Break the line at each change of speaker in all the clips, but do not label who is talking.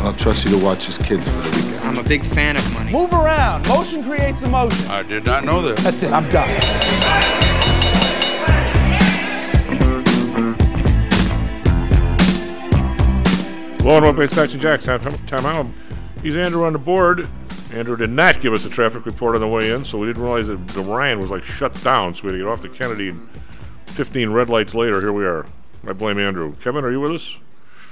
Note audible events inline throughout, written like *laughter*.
I'll trust you to watch his kids for the weekend.
I'm a big fan of money.
Move around. Motion creates emotion.
I did not know this.
That's it. I'm done.
Hello and welcome to Stocks and Jocks time, time out. He's Andrew on the board. Andrew did not give us a traffic report on the way in, so we didn't realize that the Ryan was like shut down, so we had to get off the Kennedy. And 15 red lights later, here we are. I blame Andrew. Kevin, are you with us?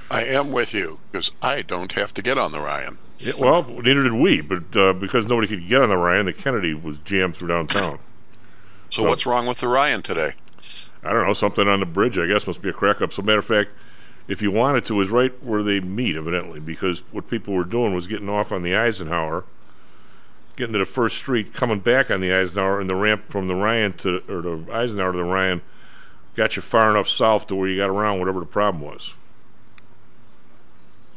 I am with you because I don't have to get on the Ryan.
Yeah, well, neither did we, but uh, because nobody could get on the Ryan, the Kennedy was jammed through downtown. *coughs*
So what's wrong with the Ryan today?
I don't know, something on the bridge, I guess, must be a crack up. So, matter of fact, if you wanted to, is right where they meet, evidently, because what people were doing was getting off on the Eisenhower, getting to the first street, coming back on the Eisenhower, and the ramp from the Ryan to, or the Eisenhower to the Ryan got you far enough south to where you got around whatever the problem was.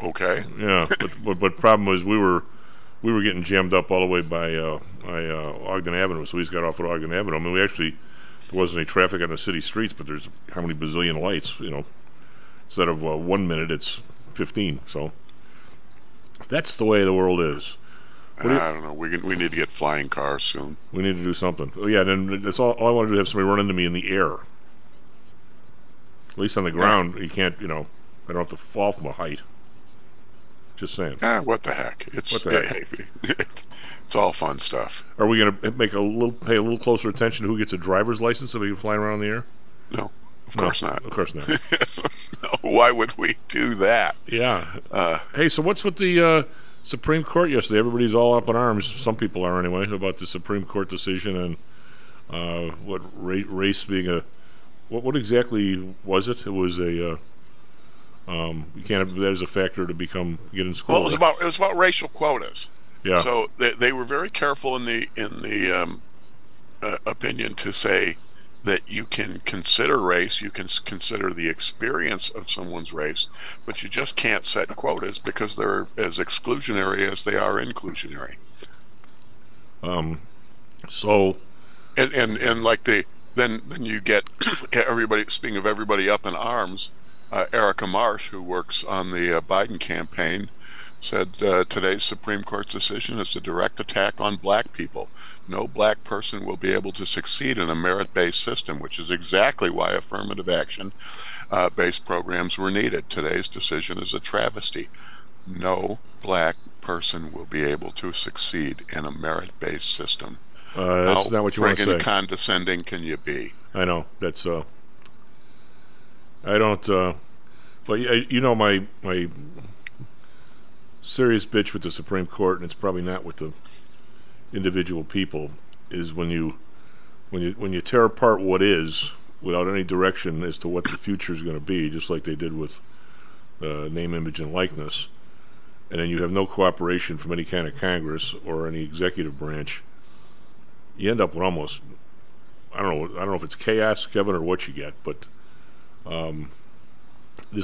Okay.
Yeah, but, but but problem was we were we were getting jammed up all the way by uh, by uh, Ogden Avenue, so we just got off at Ogden Avenue. I mean, we actually there wasn't any traffic on the city streets, but there's how many bazillion lights, you know? Instead of uh, one minute, it's fifteen. So that's the way the world is.
I don't know. We can, we need to get flying cars soon.
We need to do something. Oh yeah, then that's all, all I want to do is have somebody run into me in the air. At least on the ground, you can't. You know, I don't have to fall from a height. Just saying.
Ah, what the heck? It's
What the heck? *laughs*
it's all fun stuff.
Are we going to make a little pay a little closer attention to who gets a driver's license so we can fly around in the air?
No, of
No,
course not.
Of course not. *laughs*
no, why would we do that?
yeah.
Uh,
Hey, so what's with the uh, Supreme Court yesterday? Everybody's all up in arms. Some people are anyway about the Supreme Court decision and uh, what ra- race being a what what exactly was it? It was a uh, um, you can't have that as a factor to become get in school.
well, it was about it was about racial quotas.
yeah.
So they, they were very careful in the in the um, uh, opinion to say that you can consider race, you can consider the experience of someone's race, but you just can't set quotas because they're as exclusionary as they are inclusionary.
Um, so
And and and like the then then you get *clears throat* everybody. Speaking of everybody up in arms, uh, Erica Marsh, who works on the uh, Biden campaign, said uh, today's Supreme Court's decision is a direct attack on black people. No black person will be able to succeed in a merit-based system, which is exactly why affirmative action-based programs were needed. Today's decision is a travesty. No black person will be able to succeed in a merit-based system.
uh, that's
How
not what you want to say.
condescending can you be?
I know that's. Uh, I don't. Uh, but you know my my serious bitch with the Supreme Court, and it's probably not with the individual people, is when you when you when you tear apart what is without any direction as to what the future is going to be, just like they did with uh, name, image, and likeness, and then you have no cooperation from any kind of Congress or any executive branch. You end up with almost I don't know. I don't know if it's chaos, Kevin, or what you get, but um,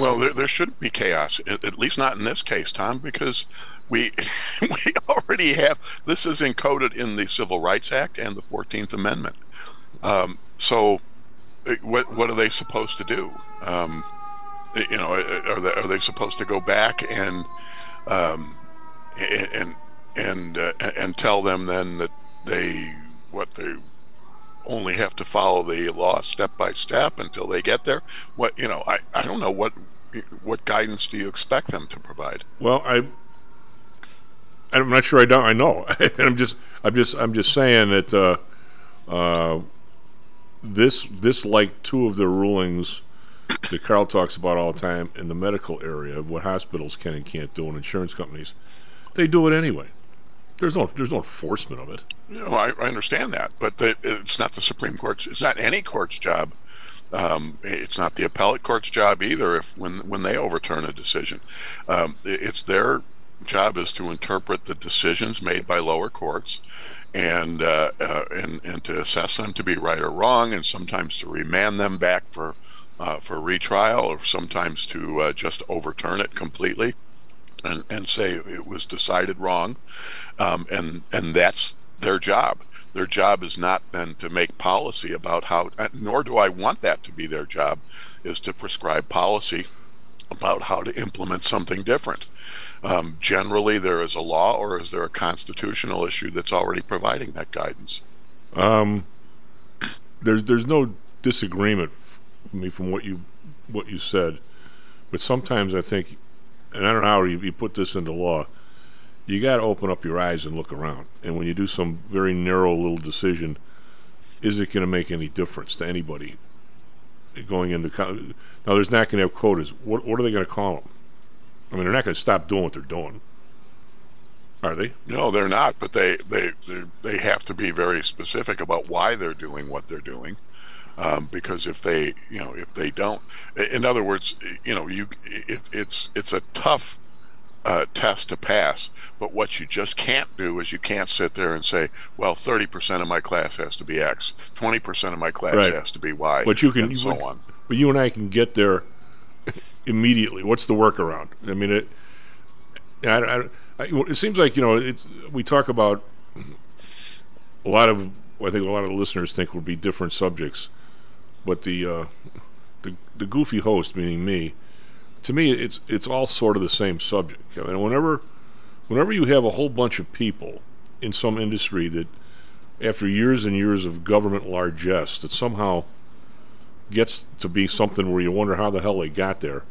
Well, there, there shouldn't be chaos, at, least not in this case, Tom, because we *laughs* we already have this is encoded in the Civil Rights Act and the Fourteenth Amendment. Um, so, uh, what what are they supposed to do? Um, you know, uh, are they, are they supposed to go back and um, and and uh, and tell them then that they what they only have to follow the law step by step until they get there. What you know, I, I don't know what what guidance do you expect them to provide?
well, I I'm not sure. I don't. I know. *laughs* I'm just. I'm just. I'm just saying that uh, uh, this this like two of the rulings that Karl talks about all the time in the medical area of what hospitals can and can't do and insurance companies, they do it anyway. There's no there's no enforcement of it.
You know, I, I understand that, but the, it's not the Supreme Court's. It's not any court's job. Um, it's not the appellate court's job either. If when when they overturn a decision, um, it's their job is to interpret the decisions made by lower courts and uh, uh, and and to assess them to be right or wrong, and sometimes to remand them back for uh, for retrial, or sometimes to uh, just overturn it completely and and say it was decided wrong, um, and and that's their job. Their job is not then to make policy about how, nor do I want that to be their job, is to prescribe policy about how to implement something different. Um, generally, there is a law, or is there a constitutional issue that's already providing that guidance?
Um, there's there's no disagreement for me from what you what you said, but sometimes I think, and I don't know how you, put this into law. You got to open up your eyes and look around. And when you do some very narrow little decision, is it going to make any difference to anybody going into now? There's not going to have quotas. What what are they going to call them? I mean, they're not going to stop doing what they're doing, are they?
No, they're not. But they they they have to be very specific about why they're doing what they're doing. Um, because if they, you know, if they don't, in other words, you know, you, it, it's it's a tough uh, test to pass. But what you just can't do is you can't sit there and say, well, 30% of my class has to be X, 20% of my class
Right.
has to be Y,
But you can,
and so on.
but you and I can get there immediately. What's the workaround? I mean, it. I, I, I, it seems like you know it's. We talk about a lot of. I think a lot of the listeners think would be different subjects, but the uh, the the goofy host, meaning me, to me it's it's all sort of the same subject. I mean, whenever whenever you have a whole bunch of people in some industry that, after years and years of government largesse, that somehow gets to be something where you wonder how the hell they got there.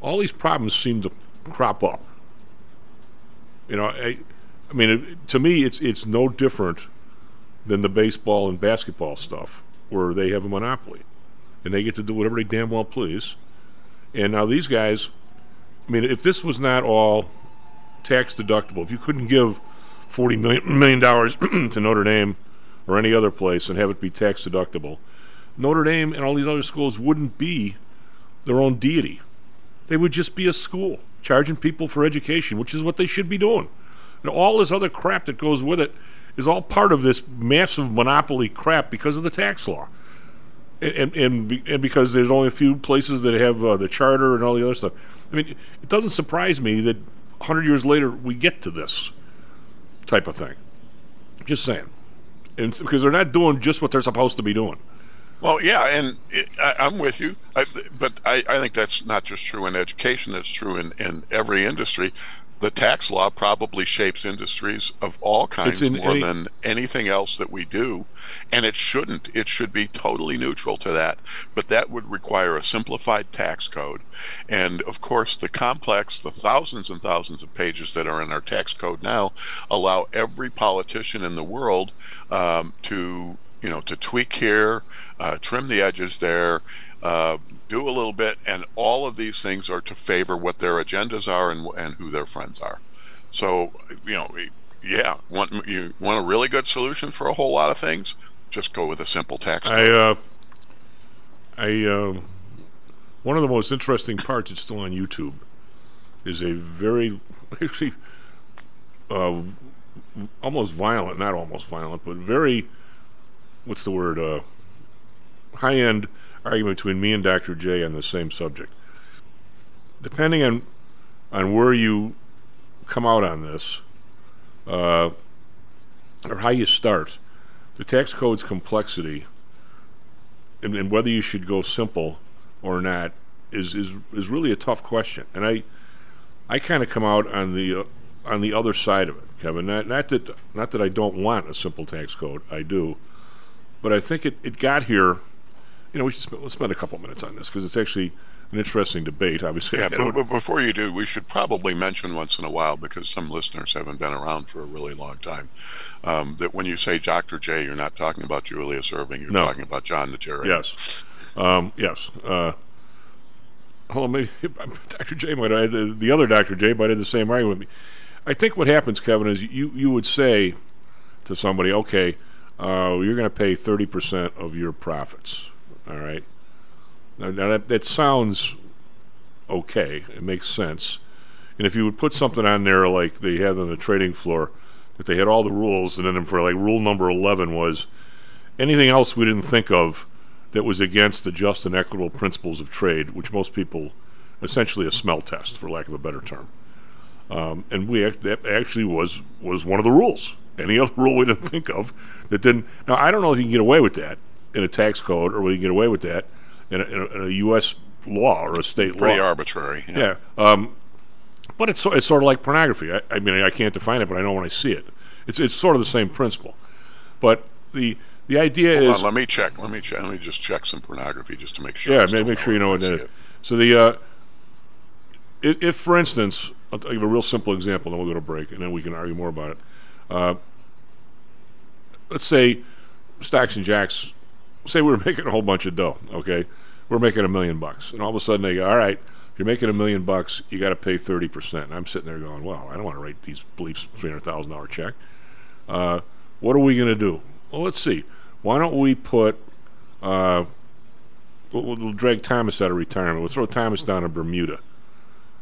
All these problems seem to crop up. You know, I, I mean, it, to me, it's it's no different than the baseball and basketball stuff, where they have a monopoly, and they get to do whatever they damn well please. And now these guys, I mean, if this was not all tax deductible, if you couldn't give forty million *clears throat* million *clears throat* to Notre Dame or any other place and have it be tax deductible, Notre Dame and all these other schools wouldn't be their own deity. They would just be a school charging people for education, which is what they should be doing. And all this other crap that goes with it is all part of this massive monopoly crap because of the tax law. And, and, and, because there's only a few places that have uh, the charter and all the other stuff. I mean, it doesn't surprise me that 100 years later we get to this type of thing. Just saying. And because they're not doing just what they're supposed to be doing.
Well, yeah, and it, I, I'm with you, I, but I, I think that's not just true in education; it's true in, in every industry. The tax law probably shapes industries of all kinds
in
more
any-
than anything else that we do, and it shouldn't. It should be totally neutral to that. But that would require a simplified tax code, and of course, the complex, the thousands and thousands of pages that are in our tax code now, allow every politician in the world um, to you know to tweak here, uh, trim the edges there, uh, do a little bit, and all of these things are to favor what their agendas are and and who their friends are. So you know, yeah, want you want a really good solution for a whole lot of things? Just go with a simple tax
I, uh, I, um, one of the most interesting parts, it's still on YouTube, is a very, *laughs* actually, uh, almost violent, not almost violent, but very, what's the word, uh, high end argument between me and Dr. J on the same subject. Depending on, on where you come out on this, uh, or how you start, the tax code's complexity and, and whether you should go simple or not is is is really a tough question. And I I kind of come out on the uh, on the other side of it, Kevin. Not not that not that I don't want a simple tax code. I do, but I think it, it got here. You know, we should spend, let's spend a couple minutes on this because it's actually an interesting debate. Obviously,
yeah, but, but before you do, we should probably mention once in a while because some listeners haven't been around for a really long time. Um, that when you say Dr. J, you're not talking about Julius Erving. You're
No.
talking about John Najarian.
Yes. Um, yes. Uh, hold on, maybe *laughs* Dr. J might have, the, the other Dr. J might have the same argument with me. I think what happens, Kevin, is you, you would say to somebody, okay, uh, you're going to pay 30% of your profits. All right. Now, now that, that sounds okay. It makes sense. And if you would put something on there like they had on the trading floor, that they had all the rules, and then for like rule number 11 was anything else we didn't think of that was against the just and equitable principles of trade, which most people essentially a smell test, for lack of a better term. Um, and we act- that actually was was one of the rules. Any other *laughs* rule we didn't think of that didn't. Now I don't know if you can get away with that in a tax code, or whether you can get away with that in a, in a, in a U.S. law or a state
Pretty
law.
arbitrary.
Yeah. Um, but it's, it's sort of like pornography. I, I mean, I can't define it, but I know when I see it. It's, it's sort of the same principle. But the the idea
Hold
is
on, let me check. Let me check. Let me just check some pornography just to make sure.
Yeah, make, make sure you know what that is.
it.
So the uh, if, if, for instance, I'll give a real simple example, then we'll go to break, and then we can argue more about it. Uh, let's say Stocks and Jocks, say we're *laughs* making a whole bunch of dough. Okay, we're making a million bucks, and all of a sudden they go, "All right, if you're making a million bucks, you got to pay thirty percent." And I'm sitting there going, "Well, I don't want to write these bleeps three hundred thousand dollar check. Uh, what are we going to do? Well, let's see. Why don't we put uh, we'll, we'll drag Thomas out of retirement. We'll throw Thomas down to Bermuda,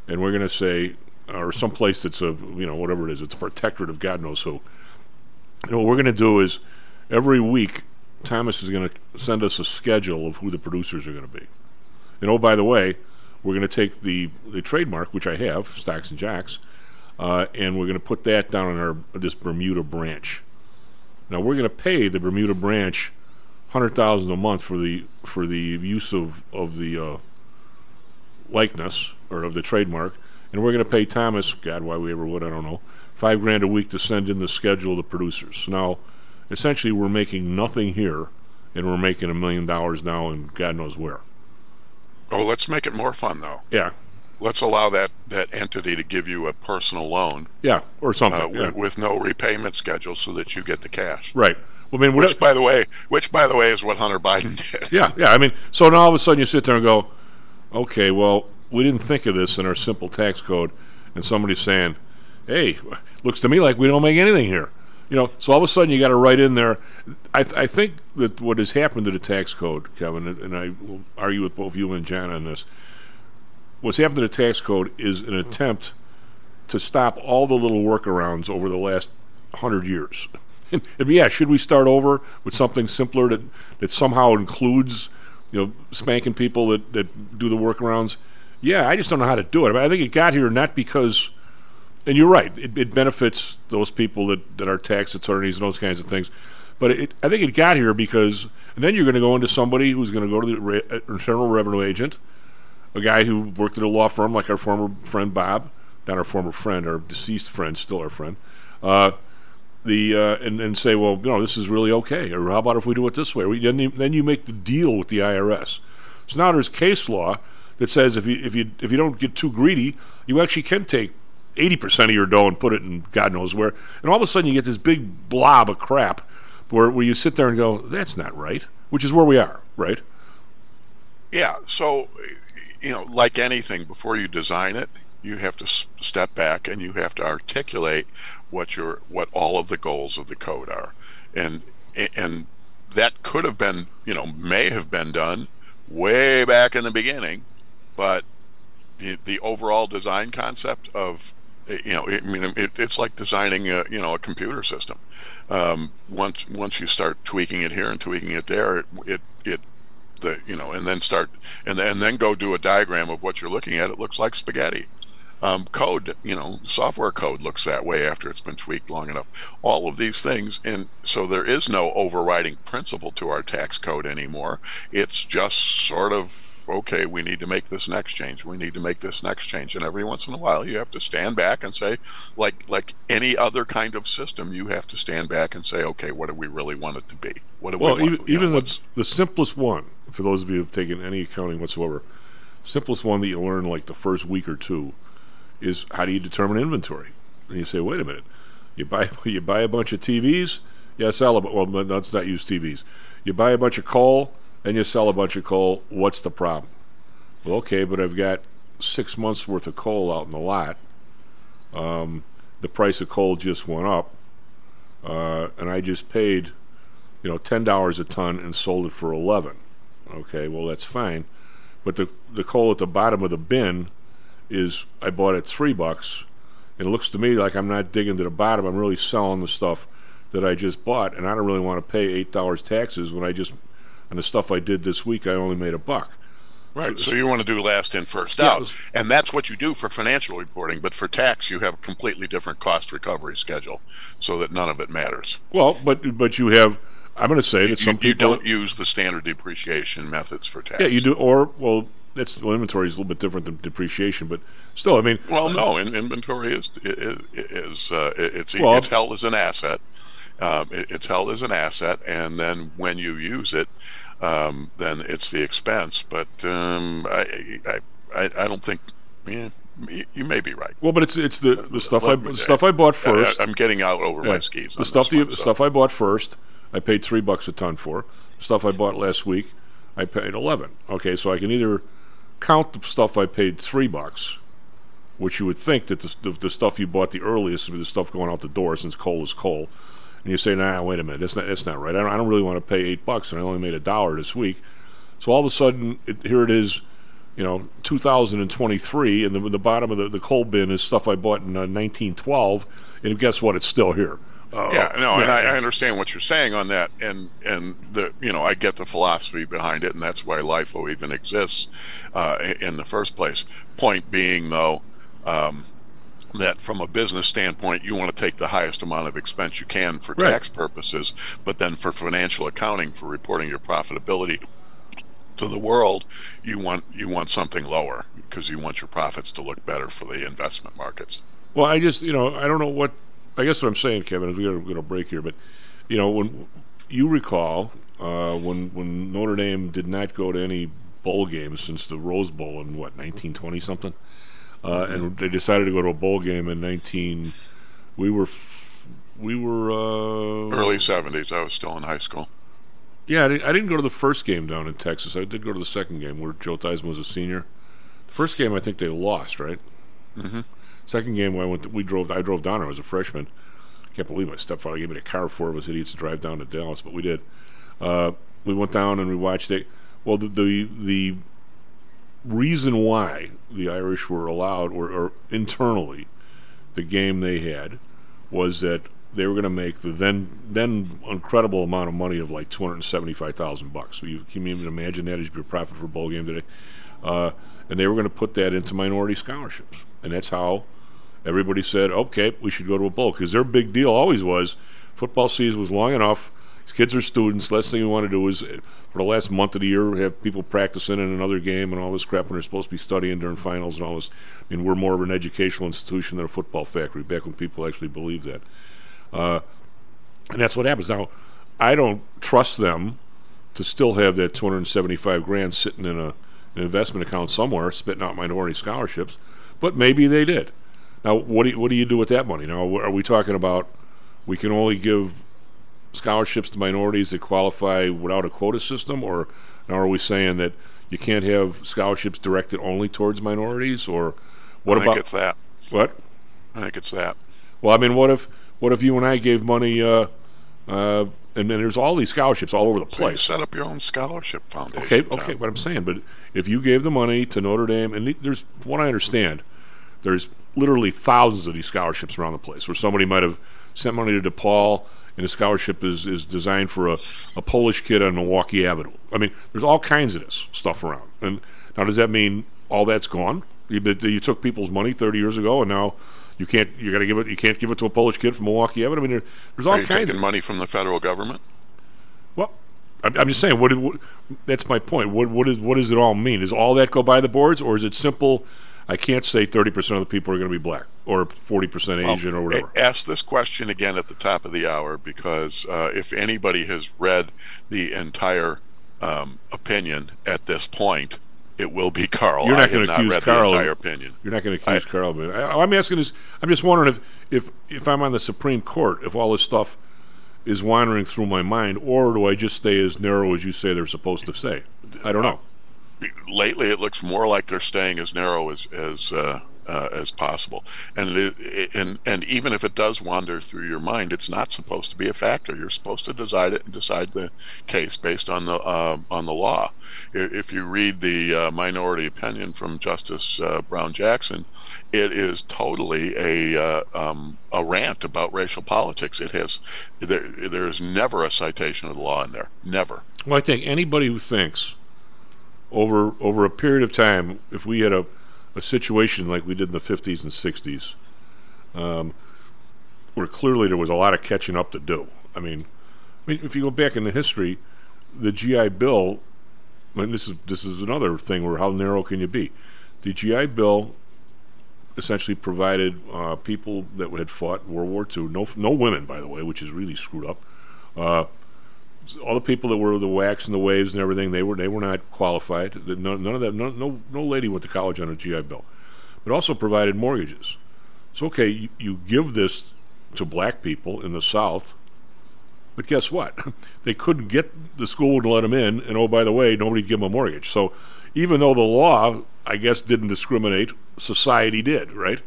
and we're going to say, or someplace that's a you know whatever it is, it's a protectorate of God knows who. What we're going to do is every week, Thomas is going to send us a schedule of who the producers are going to be. And oh, by the way, we're going to take the the trademark, which I have, Stocks and Jocks, uh, and we're going to put that down in our this Bermuda branch. Now we're going to pay the Bermuda branch hundred thousand a month for the for the use of of the uh, likeness or of the trademark, and we're going to pay Thomas. God, why we ever would, I don't know. Five grand a week to send in the schedule of the producers. Now, essentially, we're making nothing here, and we're making a million dollars now, and God knows where.
Oh, let's make it more fun though.
Yeah,
Let's allow that that entity to give you a personal loan
yeah, or something.
uh,
yeah.
with, with no repayment schedule, so that you get the cash.
right. Well, I mean,
Which, by the way, which by the way is what Hunter Biden did. *laughs*
Yeah, yeah. I mean, so now all of a sudden you sit there and go, okay, well, we didn't think of this in our simple tax code, and somebody's saying, hey, looks to me like we don't make anything here. You know, so all of a sudden you got to write in there. I, th- I think that what has happened to the tax code, Kevin, and, I will argue with both you and John on this. What's happened to the tax code is an attempt to stop all the little workarounds over the last hundred years. *laughs* And, and yeah, should we start over with something simpler that, that somehow includes, you know, spanking people that, that do the workarounds? Yeah, I just don't know how to do it. I, mean, I think it got here not because, and you're right, it, it benefits those people that, that are tax attorneys and those kinds of things. But it, I think it got here because, and then you're going to go into somebody who's going to go to the re- uh, internal revenue agent, a guy who worked at a law firm like our former friend Bob, not our former friend, our deceased friend, still our friend. Uh, the uh, and, and say, well, you know, this is really okay, or how about if we do it this way? We, then, you, then you make the deal with the IRS. So now there's case law that says if you if you if you don't get too greedy, you actually can take eighty percent of your dough and put it in God knows where, and all of a sudden you get this big blob of crap where where you sit there and go, that's not right, which is where we are, right?
Yeah. So, you know, like anything, before you design it, you have to step back and you have to articulate what your what all of the goals of the code are, and and that could have been, you know, may have been done way back in the beginning, but the the overall design concept of you know, I mean, it, it's like designing a you know a computer system. Um, once once you start tweaking it here and tweaking it there, it it, it the you know, and then start and then and then go do a diagram of what you're looking at. It looks like spaghetti. Um, code, you know, software code looks that way after it's been tweaked long enough. All of these things, and so there is no overriding principle to our tax code anymore. It's just sort of okay, we need to make this next change. We need to make this next change. And every once in a while, you have to stand back and say, like like any other kind of system, you have to stand back and say, okay, what do we really want it to be? What do
Well,
we want?
even,
know,
even the,
what's-
the simplest one, for those of you who've taken any accounting whatsoever, simplest one that you learn like the first week or two is how do you determine inventory? And you say, wait a minute, you buy *laughs* you buy a bunch of TVs, yeah, sell bu- well, let's not use TVs. You buy a bunch of coal and you sell a bunch of coal. What's the problem? Well, okay, but I've got six months worth of coal out in the lot. Um, the price of coal just went up, uh, and I just paid you know, ten dollars a ton and sold it for eleven. Okay, well that's fine, but the the coal at the bottom of the bin is I bought it three bucks. It looks to me like I'm not digging to the bottom. I'm really selling the stuff that I just bought, and I don't really want to pay eight dollars taxes when I just on the stuff I did this week I only made a buck.
Right. So you want to do last in, first
Yeah.
out. And that's what you do for financial reporting. But for tax, you have a completely different cost recovery schedule so that none of it matters.
Well, but but you have. I'm going to say that
You,
some
you
people
don't use the standard depreciation methods for tax.
Yeah, you do. Or well, that's well, inventory is a little bit different than depreciation, but still, I mean,
Well, no, in, inventory is is, is uh, it's
Well-
it's held as an asset. Um, it, it's held as an asset, and then when you use it, um, then it's the expense. But um, I, I I I don't think. Yeah, you- may be right.
well, but it's it's the the stuff I
me-
stuff I bought first.
I, am getting out over
Yeah.
my skis.
The stuff the,
one, so-
stuff I bought first, I paid three bucks a ton for. The stuff I bought last week, I paid eleven. Okay, so I can either count the stuff I paid three bucks, which you would think that the, the, the stuff you bought the earliest would be the stuff going out the door since coal is coal, and you say, nah, wait a minute, that's not that's not right. I don't, I don't really want to pay eight bucks, and I only made a dollar this week. So all of a sudden, it, here it is, you know, 2023, and the, the bottom of the, the coal bin is stuff I bought in uh, 1912, and guess what? It's still here. Uh,
Yeah, no, and I,
yeah.
I understand what you're saying on that, and and the you know I get the philosophy behind it, and that's why LIFO even exists uh, in the first place. Point being, though, um, that from a business standpoint, you want to take the highest amount of expense you can for
Right.
tax purposes, but then for financial accounting, for reporting your profitability to the world, you want you want something lower because you want your profits to look better for the investment markets.
Well, I just, you know, I don't know what. I guess what I'm saying, Kevin, is we're going to break here, but you know, when you recall uh, when when Notre Dame did not go to any bowl games since the Rose Bowl in what 1920 something, uh, and they decided to go to a bowl game in 19. We were, we were uh,
Early '70s, I was still in high school.
Yeah, I didn't, I didn't go to the first game down in Texas. I did go to the second game where Joe Theismann was a senior. The first game, I think they lost, right?
Mm-hmm.
Second game, I went. To, we drove. I drove down. I was a freshman. I can't believe my stepfather gave me the car. Four of us idiots to drive down to Dallas, but we did. Uh, we went down and we watched it. Well, the the, the reason why the Irish were allowed, or, or internally, the game they had was that they were going to make the then then incredible amount of money of like two hundred seventy five thousand bucks. So you can even imagine that as your profit for a bowl game today? Uh, and they were going to put that into minority scholarships, and that's how everybody said, okay, we should go to a bowl because their big deal always was football season was long enough. These kids are students. Last thing we want to do is for the last month of the year we have people practicing in another game and all this crap when they're supposed to be studying during finals and all this. I mean, we're more of an educational institution than a football factory. Back when people actually believed that. Uh, and that's what happens. Now, I don't trust them to still have that 275 grand sitting in a, an investment account somewhere, spitting out minority scholarships, but maybe they did. Now, what do you, what do you do with that money? Now, are we talking about we can only give scholarships to minorities that qualify without a quota system, or now are we saying that you can't have scholarships directed only towards minorities, or what
I think
about
it's that.
what?
I think it's that.
Well, I mean, what if what if you and I gave money? Uh, uh, and then there's all these scholarships all over the
So
place.
set up your own scholarship foundation.
Okay,
Tom.
okay, what I'm saying, but if you gave the money to Notre Dame, and there's, what I understand, there's literally thousands of these scholarships around the place where somebody might have sent money to DePaul, and the scholarship is, is designed for a, a Polish kid on Milwaukee Avenue. I mean, there's all kinds of this stuff around. And now, does that mean all that's gone? You, you took people's money 30 years ago, and now you can't. You got to give it. You can't give it to a Polish kid from Milwaukee Avenue. I mean, there, there's all
Are you
kinds.
taking
Of,
money from the federal government?
well, I'm, I'm just saying. What, what? That's my point. What? What is? What does it all mean? Does all that go by the boards, or is it simple? I can't say 30 percent of the people are going to be black, or 40 percent Asian, or whatever.
Ask this question again at the top of the hour because uh, if anybody has read the entire um, opinion at this point, it will be Karl.
You're not gonna accuse Karl
the entire opinion.
You're not going to accuse
I-
Karl, but I, I'm asking is, I'm just wondering if, if if I'm on the Supreme Court, if all this stuff is wandering through my mind, or do I just stay as narrow as you say they're supposed to say? I don't know.
Lately, it looks more like they're staying as narrow as as uh, uh, as possible. And it, and and even if it does wander through your mind, it's not supposed to be a factor. You're supposed to decide it and decide the case based on the uh, on the law. If you read the uh, minority opinion from Justice uh, Brown Jackson, it is totally a uh, um, a rant about racial politics. It has there there is never a citation of the law in there. Never.
Well, I think anybody who thinks over over a period of time, if we had a a situation like we did in the 50s and 60s, um, where clearly there was a lot of catching up to do. I mean, if you go back in the history, the GI Bill, and this is this is another thing where how narrow can you be? The GI Bill essentially provided uh, people that had fought World War II, no no women, by the way, which is really screwed up. Uh, all the people that were the WACs and the waves and everything, they were they were not qualified. None, of that. No, no no lady went to college on a GI Bill, but also provided mortgages. So okay, you, you give this to black people in the South, but guess what? *laughs* they couldn't get the school wouldn't let them in, and oh by the way, nobody give them a mortgage. So even though the law, I guess, didn't discriminate, society did, right?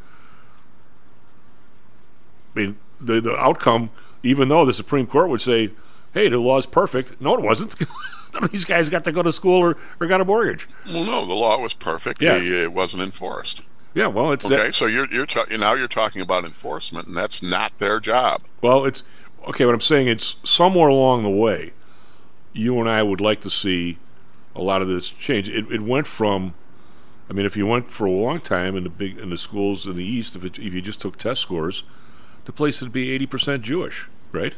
I mean, the the outcome, even though the Supreme Court would say hey, the law's perfect. No, it wasn't. *laughs* None of these guys got to go to school or, or got a mortgage.
Well, no, the law was perfect.
Yeah.
The, it wasn't enforced.
Yeah, well, it's
Okay,
that-
so you're you're ta- now you're talking about enforcement, and that's not their job.
well, it's okay. What I'm saying, it's somewhere along the way, you and I would like to see a lot of this change. It, it went from, I mean, if you went for a long time in the big in the schools in the East, if it, if you just took test scores, the place would be 80% Jewish, right?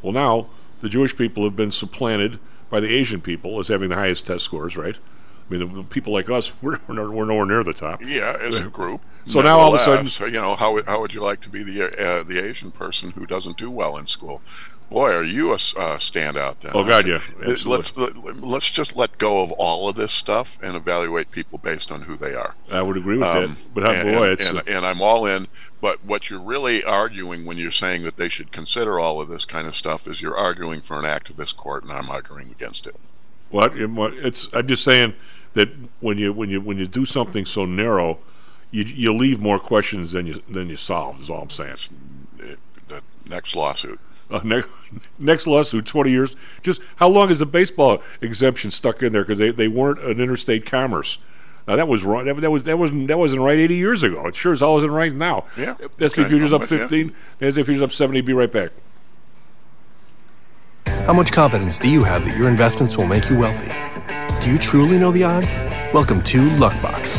Well, now the Jewish people have been supplanted by the Asian people as having the highest test scores, right? I mean, people like us, we're, we're, no- we're nowhere near the top.
Yeah, as a group.
So now all of a sudden-
you know, how would- how would you like to be the uh, the Asian person who doesn't do well in school? Boy, are you a uh, standout then?
Oh, God, yeah,
Let's let's let's just let go of all of this stuff and evaluate people based on who they are.
I would agree with
Um,
that. But
and,
boy,
and,
it's
and, and I'm all in. But what you're really arguing when you're saying that they should consider all of this kind of stuff is you're arguing for an activist court, and I'm arguing against it.
what it, what- it's. I'm just saying that when you when you when you do something so narrow, you you leave more questions than you than you solve. Is all I'm saying.
It- the next lawsuit.
Uh, next, next lawsuit, 20 years. Just how long is the baseball exemption stuck in there? Because they, they weren't an interstate commerce. Now that was wrong. That, that was that wasn't that wasn't right 80 years ago. It sure as hell isn't right now.
Yeah.
SP
Okay,
futures up
with you.
15. SP futures up 70. Be right back.
How much confidence do you have that your investments will make you wealthy? Do you truly know the odds? Welcome to Luckbox,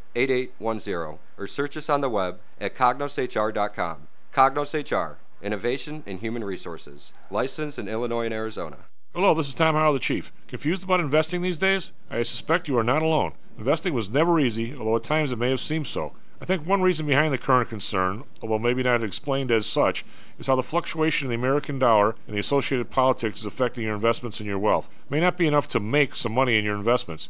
8810 or search us on the web at cognoshr.com. Cognos HR, Innovation in Human Resources, licensed in Illinois and Arizona.
Hello, this is Tom Howell, the Chief. Confused about investing these days? I suspect you are not alone. Investing was never easy, although at times it may have seemed so. I think one reason behind the current concern, although maybe not explained as such, is how the fluctuation in the American dollar and the associated politics is affecting your investments and your wealth. It may not be enough to make some money in your investments.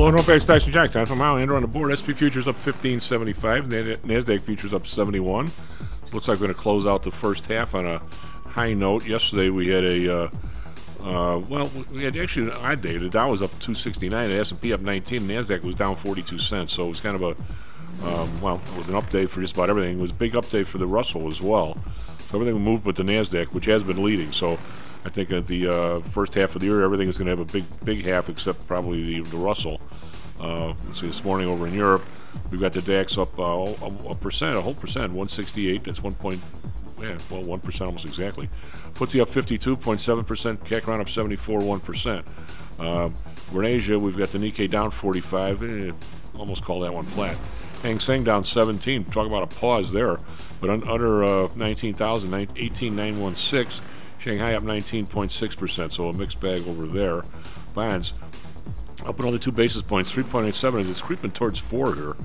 Back Stocks and Jocks. Time from on the board. SP futures up 15.75. Nas- Nasdaq futures up 71. Looks like we're going to close out the first half on a high note. Yesterday we had a uh, uh, well, we had actually an odd day. The Dow was up 269, the S&P up 19, and Nasdaq was down 42 cents. So it was kind of a um, well, it was an update for just about everything. It was a big update for the Russell as well. So everything moved but the Nasdaq, which has been leading. So I think at the uh, first half of the year, everything is going to have a big, big half except probably the, the Russell. Uh, see, this morning over in Europe, we've got the DAX up uh, a, percent, a whole percent, 168. That's one point, yeah, well, one percent almost exactly. FTSE up 52.7 percent. CAC round up 74, one percent. Um, we're in Asia. We've got the Nikkei down 45. Eh, almost call that one flat. Hang Seng down 17. Talk about a pause there, but un- under uh, 19,000, 18,916. Shanghai up 19.6 percent. So a mixed bag over there. Bonds up another two basis points, 3.87 as it's creeping towards four here.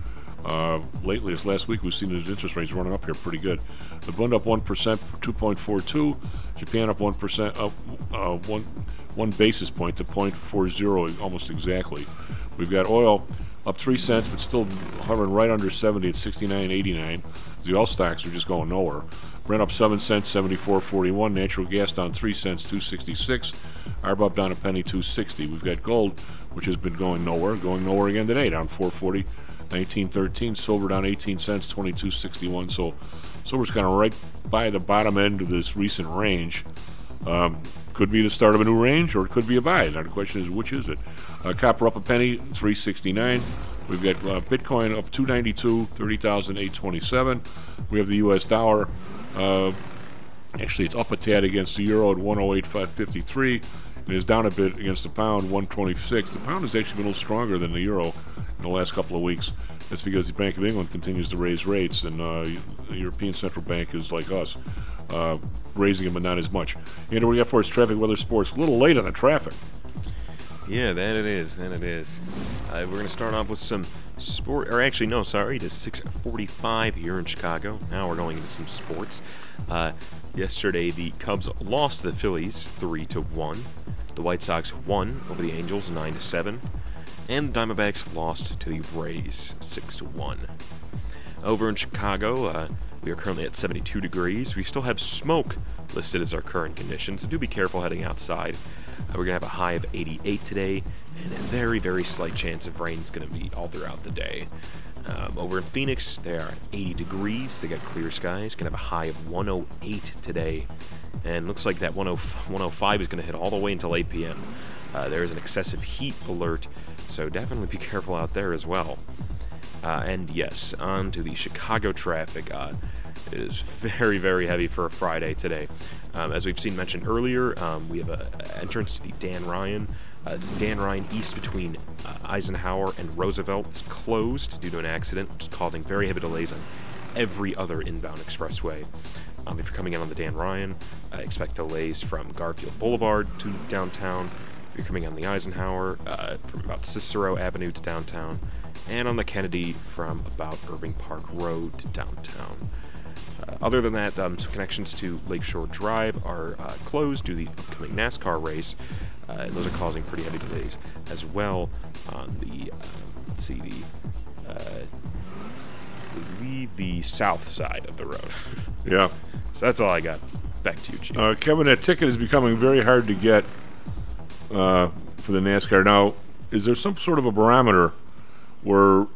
Uh, lately, this last week, we've seen the interest rates running up here pretty good. The Bund up 1%, 2.42. Japan up 1%, up uh, one, one basis point to 0.40 almost exactly. We've got oil up 3 cents, but still hovering right under 70 at 69.89. The oil stocks are just going nowhere. Brent up 7 cents, 74.41. Natural gas down 3 cents, 266. RBOB down a penny, 260. We've got gold, which has been going nowhere, going nowhere again today, down 440, 1913. Silver down 18 cents, 2261. So silver's kind of right by the bottom end of this recent range. Um, could be the start of a new range, or it could be a buy. Now the question is, which is it? Uh, copper up a penny, 369. We've got uh, Bitcoin up 292, 30,827. We have the U.S. dollar. Uh, actually, it's up a tad against the euro at 108.553. and is down a bit against the pound, 126. The pound has actually been a little stronger than the euro in the last couple of weeks. That's because the Bank of England continues to raise rates, and uh, the European Central Bank is like us, uh, raising them, but not as much. And what we got for us traffic, weather, sports. A little late on the traffic.
Yeah, that it is. That it is. Uh, we're going to start off with some sport, or actually, no, sorry, it is 6:45 here in Chicago. Now we're going into some sports. Uh, yesterday, the Cubs lost to the Phillies three to one. The White Sox won over the Angels nine to seven, and the Diamondbacks lost to the Rays six to one. Over in Chicago, uh, we are currently at 72 degrees. We still have smoke listed as our current conditions, so do be careful heading outside. Uh, we're going to have a high of 88 today, and a very, very slight chance of rain is going to be all throughout the day. Um, over in Phoenix, they are 80 degrees. They got clear skies. Going to have a high of 108 today, and looks like that 10 105 is going to hit all the way until 8 p.m. Uh, there is an excessive heat alert, so definitely be careful out there as well. Uh, and yes, on to the Chicago traffic. Uh, it is very, very heavy for a Friday today. Um, as we've seen mentioned earlier, um, we have an entrance to the Dan Ryan. Uh, it's Dan Ryan east between uh, Eisenhower and Roosevelt. It's closed due to an accident, which is causing very heavy delays on every other inbound expressway. Um, if you're coming in on the Dan Ryan, uh, expect delays from Garfield Boulevard to downtown. If you're coming on the Eisenhower, uh, from about Cicero Avenue to downtown, and on the Kennedy from about Irving Park Road to downtown. Uh, other than that, um, some connections to Lakeshore Drive are uh, closed due to the upcoming NASCAR race. Uh, those are causing pretty heavy delays as well on the, uh, let's see, the, uh, believe the south side of the road. *laughs*
Yeah.
so that's all I got. Back to you, Chief.
Uh, Kevin, that ticket is becoming very hard to get uh, for the NASCAR. Now, is there some sort of a barometer where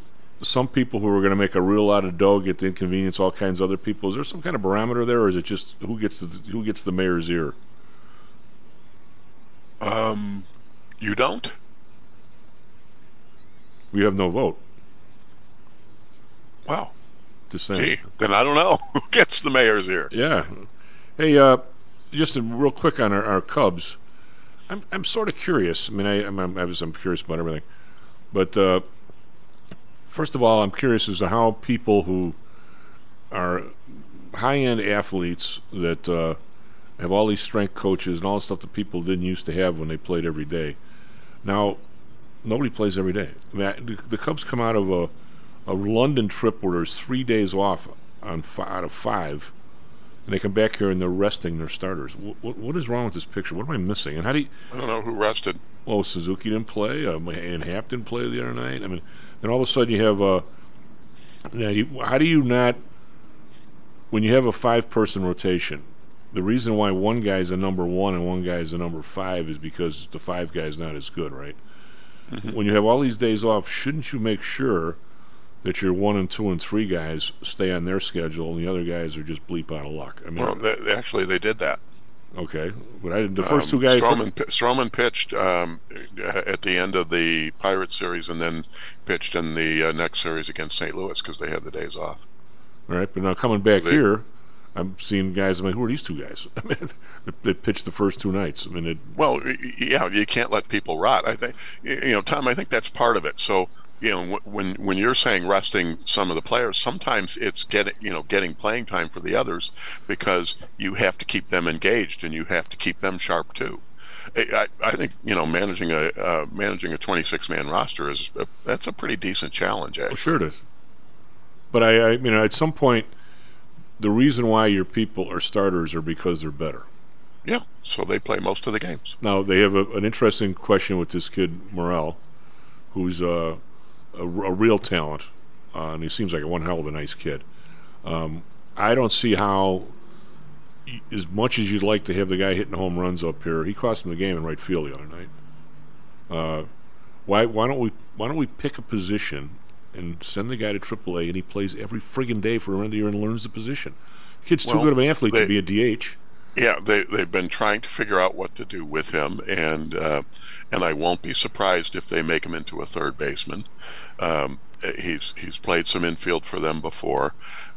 some people who are going to make a real lot of dough get to inconvenience all kinds of other people? Is there some kind of barometer there, or is it just who gets the who gets the mayor's ear?
Um, you don't?
We have no vote.
Wow.
Just saying.
Gee, then I don't know *laughs* who gets the mayor's ear.
Yeah. Hey, uh, just real quick on our, our Cubs. I'm I'm sort of curious. I mean, I I'm, I'm, I was- I'm curious about everything, but uh, first of all, I'm curious as to how people who are high-end athletes that uh, have all these strength coaches and all the stuff that people didn't used to have when they played every day. Now, nobody plays every day. I mean, the, the Cubs come out of a a London trip where there's three days off on fi- out of five, and they come back here and they're resting their starters. What, what, what is wrong with this picture? What am I missing? And how do you?
I don't know who rested.
Well, Suzuki didn't play, um, and Happ didn't play the other night. I mean, then all of a sudden you have a. now you, how do you not when you have a five-person rotation? The reason why one guy's a number one and one guy's a number five is because the five guy's not as good, right? Mm-hmm. When you have all these days off, shouldn't you make sure that your one and two and three guys stay on their schedule and the other guys are just bleep out of luck? I mean,
Well, they- actually, they did that.
Okay, but I, the first
Um,
two guys.
Stroman pitched um, at the end of the Pirates series and then pitched in the uh, next series against St. Louis because they had the days off.
All right, but now coming back
They-
here, I'm seeing guys. I'm like, who are these two guys? *laughs* I mean, that pitched the first two nights. I mean, it,
Well, yeah, you can't let people rot. I think, you know, Tom. I think that's part of it. So, you know, when when you're saying resting some of the players, sometimes it's getting, you know, getting playing time for the others because you have to keep them engaged and you have to keep them sharp too. I, I think you know managing a uh, managing a 26 man roster is a, that's a pretty decent challenge. Actually.
well, sure it is. But I, I, you know, at some point, the reason why your people are starters are because they're better.
Yeah, so they play most of the games.
Now they have a, an interesting question with this kid Morel, who's uh, a, a real talent, uh, and he seems like a one hell of a nice kid. Um, I don't see how, as much as you'd like to have the guy hitting home runs up here, he cost him the game in right field the other night. Uh, why why don't we why don't we pick a position and send the guy to AAA and he plays every friggin' day for the end of the year and learns the position? Kid's too
Well,
good of an athlete
they-
to be a DH.
Yeah, they they've been trying to figure out what to do with him, and uh, and I won't be surprised if they make him into a third baseman. Um, he's he's played some infield for them before,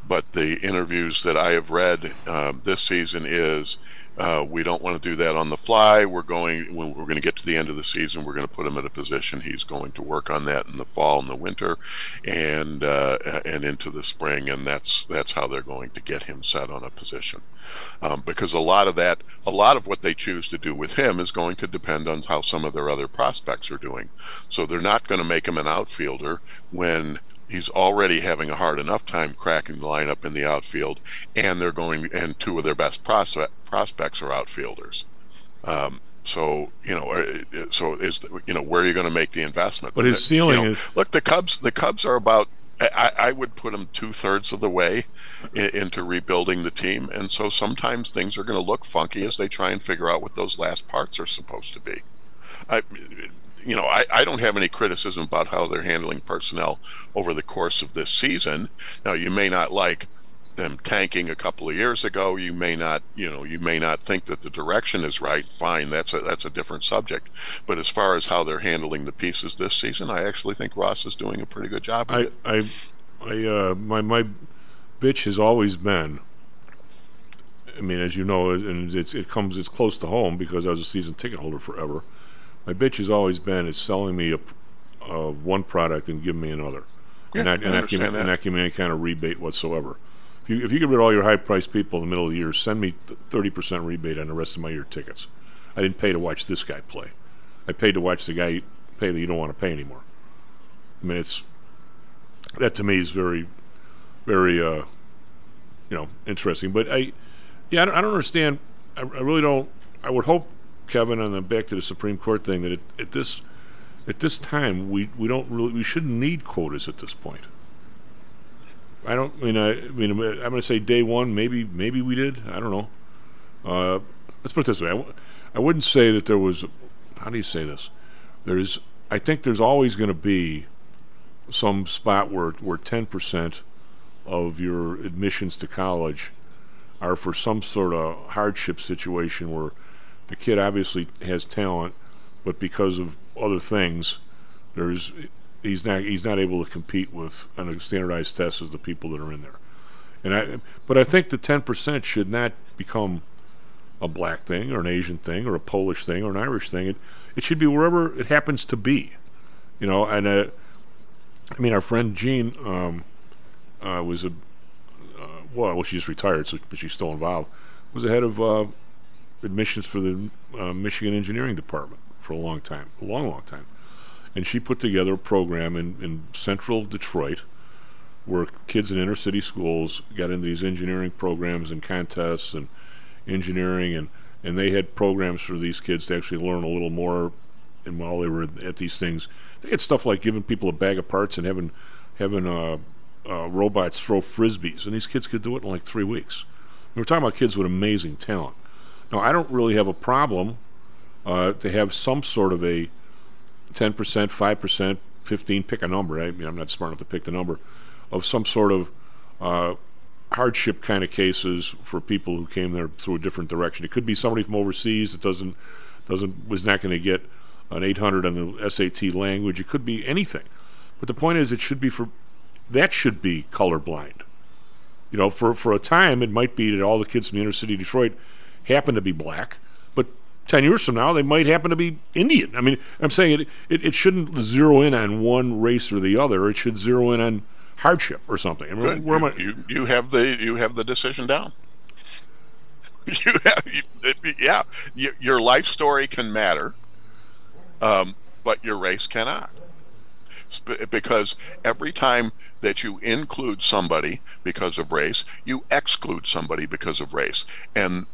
but the interviews that I have read um, this season is. Uh, we don't want to do that on the fly. We're going when we're going to get to the end of the season. We're going to put him in a position. He's going to work on that in the fall and the winter, and uh, and into the spring. And that's that's how they're going to get him set on a position um, because a lot of that, a lot of what they choose to do with him is going to depend on how some of their other prospects are doing. So they're not going to make him an outfielder when he's already having a hard enough time cracking the lineup in the outfield, and they're going, and two of their best prospect, prospects are outfielders. Um, so you know, uh, so is you know where are you going to make the investment?
But his
You
ceiling
know,
is-
look the Cubs. The Cubs are about. I, I would put them two thirds of the way in, into rebuilding the team, and so sometimes things are going to look funky as they try and figure out what those last parts are supposed to be. I, you know, I, I don't have any criticism about how they're handling personnel over the course of this season. Now, you may not like them tanking a couple of years ago. You may not, you know, you may not think that the direction is right. Fine, that's a that's a different subject. But as far as how they're handling the pieces this season, I actually think Ross is doing a pretty good job.
I,
it.
I, I, uh, my my bitch has always been. I mean, as you know, and it's it comes it's close to home because I was a season ticket holder forever. My bitch has always been is selling me a, uh, one product and giving me another, and
Yeah,
not,
I
and not giving
understand
and
that.
me any kind of rebate whatsoever. If you if you get rid of all your high priced people in the middle of the year, send me thirty percent rebate on the rest of my year tickets. I didn't pay to watch this guy play. I paid to watch the guy pay that you don't want to pay anymore. I mean, it's that to me is very, very. Uh, you know, interesting. But I, yeah, I don't, I don't understand. I, I really don't. I would hope, Kevin, on the back to the Supreme Court thing, that it, at this at this time we, we don't really we shouldn't need quotas at this point. I don't I mean I, I mean I'm going to say day one maybe maybe we did I don't know. Uh, let's put it this way I w- I wouldn't say that there was how do you say this? There's I think there's always going to be some spot where where ten percent of your admissions to college are for some sort of hardship situation where the kid obviously has talent, but because of other things, there's he's not he's not able to compete with on a standardized test as the people that are in there. And I but I think the ten percent should not become a black thing or an Asian thing or a Polish thing or an Irish thing. It it should be wherever it happens to be. You know, and uh, I mean our friend Jean um, uh, was a uh, well, well, she's retired, so but she's still involved. Was the head of uh, admissions for the uh, Michigan Engineering Department for a long time, a long, long time. And she put together a program in, in central Detroit where kids in inner city schools got into these engineering programs and contests and engineering and, and they had programs for these kids to actually learn a little more. And while they were at these things they had stuff like giving people a bag of parts and having having uh, uh, robots throw frisbees and these kids could do it in like three weeks. We we're talking about kids with amazing talent now i don't really have a problem uh, to have some sort of a 10%, 5%, 15, pick a number. I mean, I'm not smart enough to pick the number of some sort of uh, hardship kind of cases for people who came there through a different direction. It could be somebody from overseas that doesn't doesn't was not going to get an 800 on the SAT language. It could be anything. But the point is, it should be for that should be colorblind. You know, for for a time, it might be that all the kids from the inner city of Detroit happen to be black, but 10 years from now, they might happen to be Indian. I mean, I'm saying it, it, it shouldn't zero in on one race or the other. It should zero in on hardship or something. I mean, where
you,
am I?
you, you have the you have the decision down. *laughs* You have, you, yeah, you, your life story can matter, um, but your race cannot. Because every time that you include somebody because of race, you exclude somebody because of race, and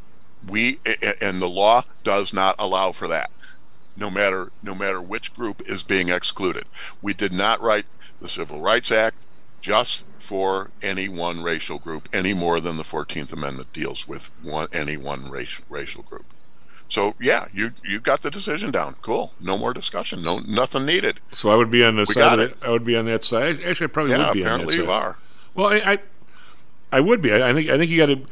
we and the law does not allow for that no matter no matter which group is being excluded we did not write the civil rights act just for any one racial group any more than the 14th amendment deals with one any one race, racial group so yeah you you got the decision down cool no more discussion no nothing needed
So I would be on the
We
side
got
of
it.
I would be on that side. Actually, I probably
Yeah,
would be on that
apparently
side.
you are.
Well, I, I, I would be. I, I think. I think you got to.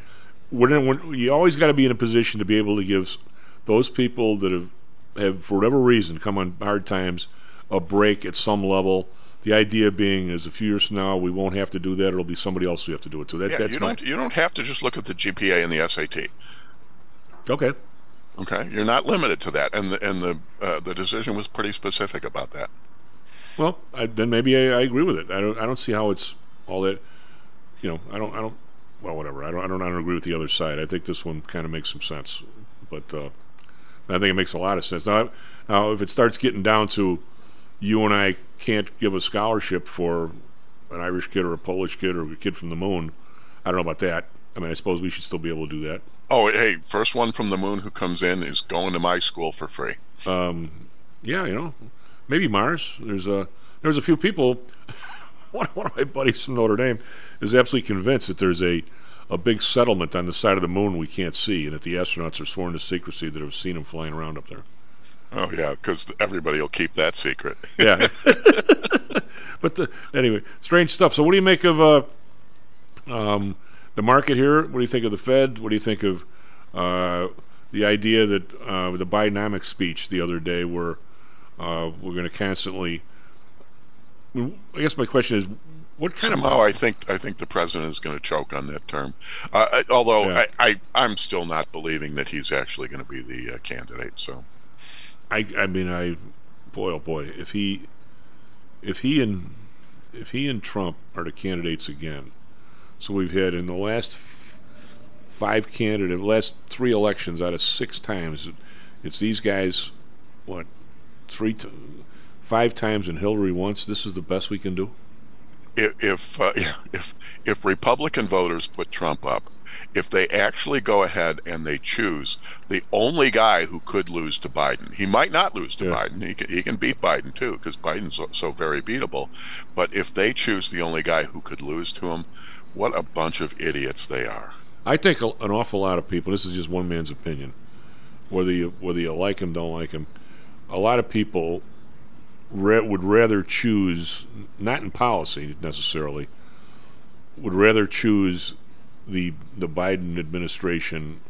You always got to be in a position to be able to give those people that have have for whatever reason come on hard times a break at some level. The idea being is a few years from now we won't have to do that. It'll be somebody else we have to do it. to. that,
yeah,
that's
you don't you don't have to just look at the GPA and the SAT
okay.
okay you're not limited to that and the and the uh, the decision was pretty specific about that
Well, I, then maybe I, I agree with it. I don't. I don't see how it's all that. You know, I don't. I don't. Well, whatever. I don't. I don't, I don't agree with the other side. I think this one kind of makes some sense, but uh, I think it makes a lot of sense. Now, now, if it starts getting down to you and I can't give a scholarship for an Irish kid or a Polish kid or a kid from the moon, I don't know about that. I mean, I suppose we should still be able to do that.
oh hey first one from the moon who comes in is going to my school for free
Um, yeah, you know, maybe Mars. There's a there's a few people. One, *laughs* one of my buddies from Notre Dame is absolutely convinced that there's a a big settlement on the side of the moon we can't see, and that the astronauts are sworn to secrecy that have seen them flying around up there.
oh yeah because everybody will keep that secret *laughs*
Yeah. *laughs* but the, anyway, strange stuff. So, what do you make of uh, um, the market here? What do you think of the Fed? What do you think of uh, the idea that uh, the Bidenomics speech the other day, where uh, we're going to constantly? I guess my question is, what kind
Somehow,
of?
I think I think the president is going to choke on that term. Uh, I- although
Yeah.
I, I I'm still not believing that he's actually going to be the uh, candidate. So
I, I mean, I, boy, oh boy, if he, if he and, if he and Trump are the candidates again, so we've had in the last five candidate, last three elections out of six times, it's these guys, what, three, t- five times and Hillary once. This is the best we can do.
if if, uh, yeah, *laughs* if if Republican voters put Trump up, if they actually go ahead and they choose the only guy who could lose to Biden, he might not lose to Biden. He can, he can beat Biden too because Biden's so, so very beatable. But if they choose the only guy who could lose to him, what a bunch of idiots they are.
I think a- an awful lot of people. This is just one man's opinion. Whether you whether you like him, don't like him, a lot of people would rather choose not in policy necessarily. Would rather choose the the Biden administration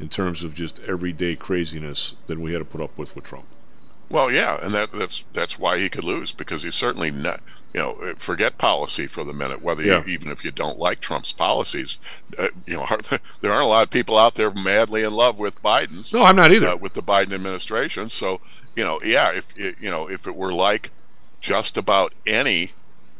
in terms of just everyday craziness than we had to put up with with Trump.
Well, yeah, and that that's that's why he could lose because he's certainly not. You know, forget policy for the minute. Whether
Yeah.
you, even if you don't like Trump's policies, uh, you know, *laughs* there aren't a lot of people out there madly in love with Biden's.
No, I'm not either.
Uh, with the Biden administration, so you know, yeah, if you know, if it were like just about any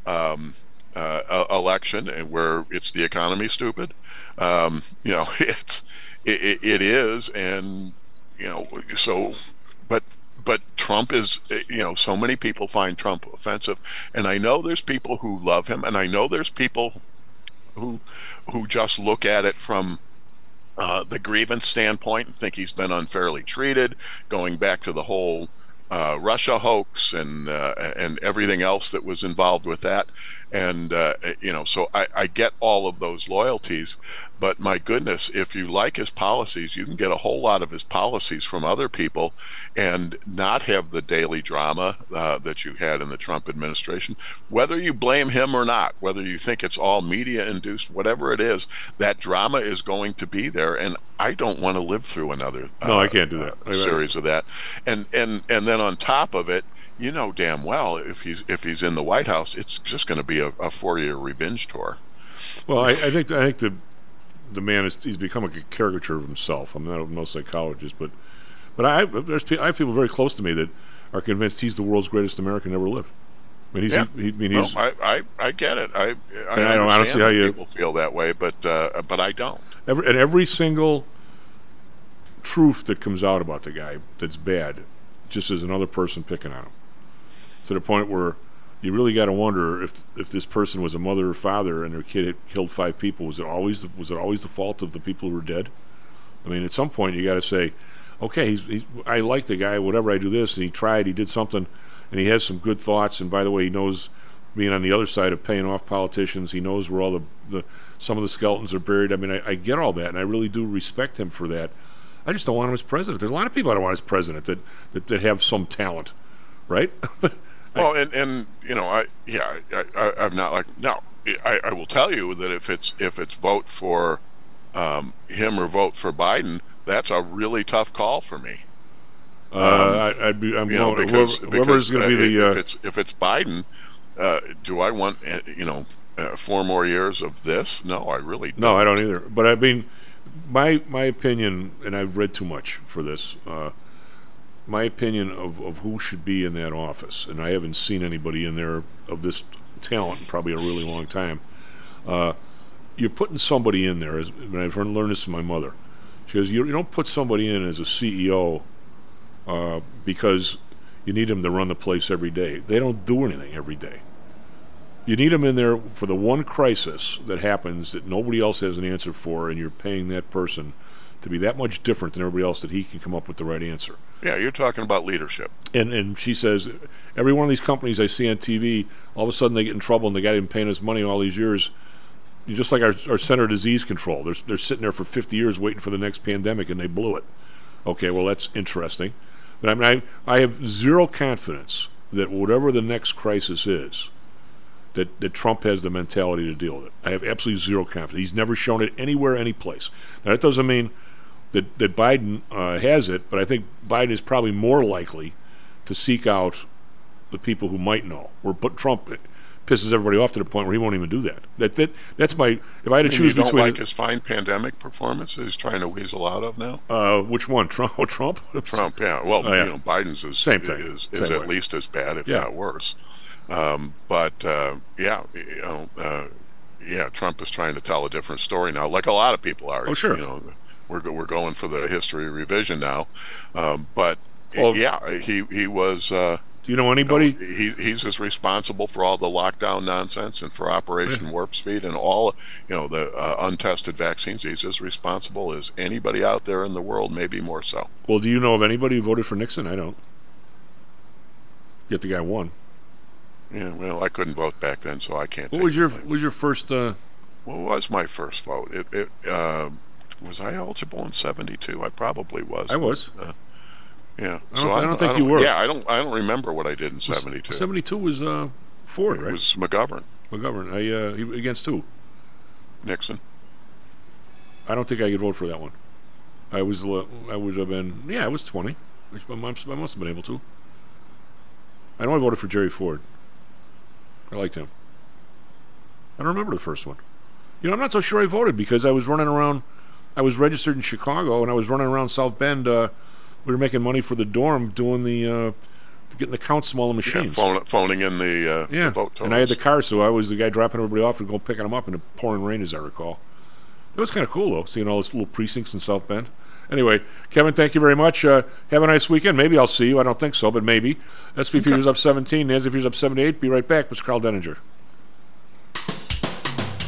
um, uh, election and where it's the economy stupid, um, *laughs* you know, it's it, it, is, and you know, so but but Trump is, uh, you know, so many people find Trump offensive, and I know there's people who love him, and I know there's people who who just look at it from uh, the grievance standpoint and think he's been unfairly treated, going back to the whole uh, Russia hoax and uh, and everything else that was involved with that, and uh, you know, so I, I get all of those loyalties, but my goodness, if you like his policies, you can get a whole lot of his policies from other people, and not have the daily drama uh, that you had in the Trump administration. Whether you blame him or not, whether you think it's all media induced, whatever it is, that drama is going to be there, and I don't want to live through another
No, I can't do that.
uh,
I- I-
series of that, and and and then on top of it, you know damn well if he's if he's in the White House, it's just going to be a, a four year revenge tour.
Well, I, I think I think the the man is he's become a caricature of himself. I'm not a no psychologist, but but I there's I have people very close to me that are convinced he's the world's greatest American ever lived. I mean, he's
yeah,
he, I mean,
Well,
he's
I, I I get it. I I,
I don't- I don't see how you-
people feel that way, but uh, but I don't.
every, and every single truth that comes out about the guy that's bad, just as another person picking on him, to the point where you really got to wonder if if this person was a mother or father and their kid had killed five people. Was it always the, was it always the fault of the people who were dead? I mean, at some point you got to say, okay, he's, he's I like the guy. Whatever I do this, and he tried, he did something, and he has some good thoughts. And by the way, he knows being on the other side of paying off politicians. He knows where all the, the some of the skeletons are buried. I mean, I, I get all that, and I really do respect him for that. I just don't want him as president. There's a lot of people I don't want as president that that, that have some talent, right? *laughs*
Well, and and you know, I yeah, I, I, I'm not like no. I, I will tell you that if it's if it's vote for um, him or vote for Biden, that's a really tough call for me.
uh, I, I'd be I'm
Um, you know,
going
because,
whoever, whoever's going to be
uh,
the
if
uh,
it's if it's Biden, uh, do I want uh, you know uh, four more years of this? No, I really don't.
No, I don't either. But I mean, my my opinion, and I've read too much for this. My opinion of, of who should be in that office, and I haven't seen anybody in there of this talent probably a really long time. Uh, you're putting somebody in there, as, and I've learned this from my mother. She goes, you, you don't put somebody in as a CEO uh, because you need them to run the place every day. They don't do anything every day. You need them in there for the one crisis that happens that nobody else has an answer for, and you're paying that person to be that much different than everybody else that he can come up with the right answer.
Yeah, you're talking about leadership.
And and she says every one of these companies I see on TV, all of a sudden they get in trouble, and the guy didn't paying us money all these years. Just like our, our Center of Disease Control, they're they're sitting there for 50 years waiting for the next pandemic, and they blew it. Okay, well that's interesting, but I mean I I have zero confidence that whatever the next crisis is, that, that Trump has the mentality to deal with it. I have absolutely zero confidence. He's never shown it anywhere, any place. Now that doesn't mean that that Biden uh, has it, but I think Biden is probably more likely to seek out the people who might know. Where but Trump pisses everybody off to the point where he won't even do that. That that that's my. If I had to
And
choose
you don't
between
like his fine pandemic performance that he's trying to weasel out of now.
uh, which one, Trump? *laughs* Oh, Trump.
Trump, yeah. Well,
Oh, yeah.
you know, Biden's is
Same thing.
is, is
Same
at
way.
least as bad, if
Yeah.
not worse. Um, but uh, yeah, you know, uh, yeah, Trump is trying to tell a different story now, like a lot of people are.
Oh, sure.
You know, we're go- we're going for the history revision now, um, but
Well-
yeah, he he was. Uh,
Do you know anybody?
No, he, he's as responsible for all the lockdown nonsense and for Operation Warp Speed and all, you know, the uh, untested vaccines. He's as responsible as anybody out there in the world, maybe more so.
Well, do you know of anybody who voted for Nixon? I don't. Yet the guy won.
Yeah, well, I couldn't vote back then, so I can't.
What was your was your first? Uh,
What was my first vote? It, it uh, was I eligible in '72? I probably was.
I was.
Uh, yeah.
I don't- I don't think you were.
Yeah, I don't. I don't remember what I did in '72.
Seventy-two was uh, Ford,
It
right?
was McGovern,
McGovern. I uh, against who?
Nixon.
I don't think I could vote for that one. I was I would have been yeah I was twenty. I must I must have been able to. I know I voted for Jerry Ford. I liked him. I don't remember the first one. You know I'm not so sure I voted because I was running around. I was registered in Chicago and I was running around South Bend. Uh, we were making money for the dorm doing the uh, getting the count smaller
Yeah,
machines.
phone, phoning in the, uh,
Yeah,
the vote totals.
and I had the car, so I was the guy dropping everybody off and going picking them up in the pouring rain, as I recall. It was kind of cool though, seeing all those little precincts in South Bend. Anyway, Kevin, thank you very much. Uh, have a nice weekend. Maybe I'll see you. I don't think so, but maybe. SP Futures up 17, NASDAQ Futures up 78. Be right back. Mr. Karl Denninger.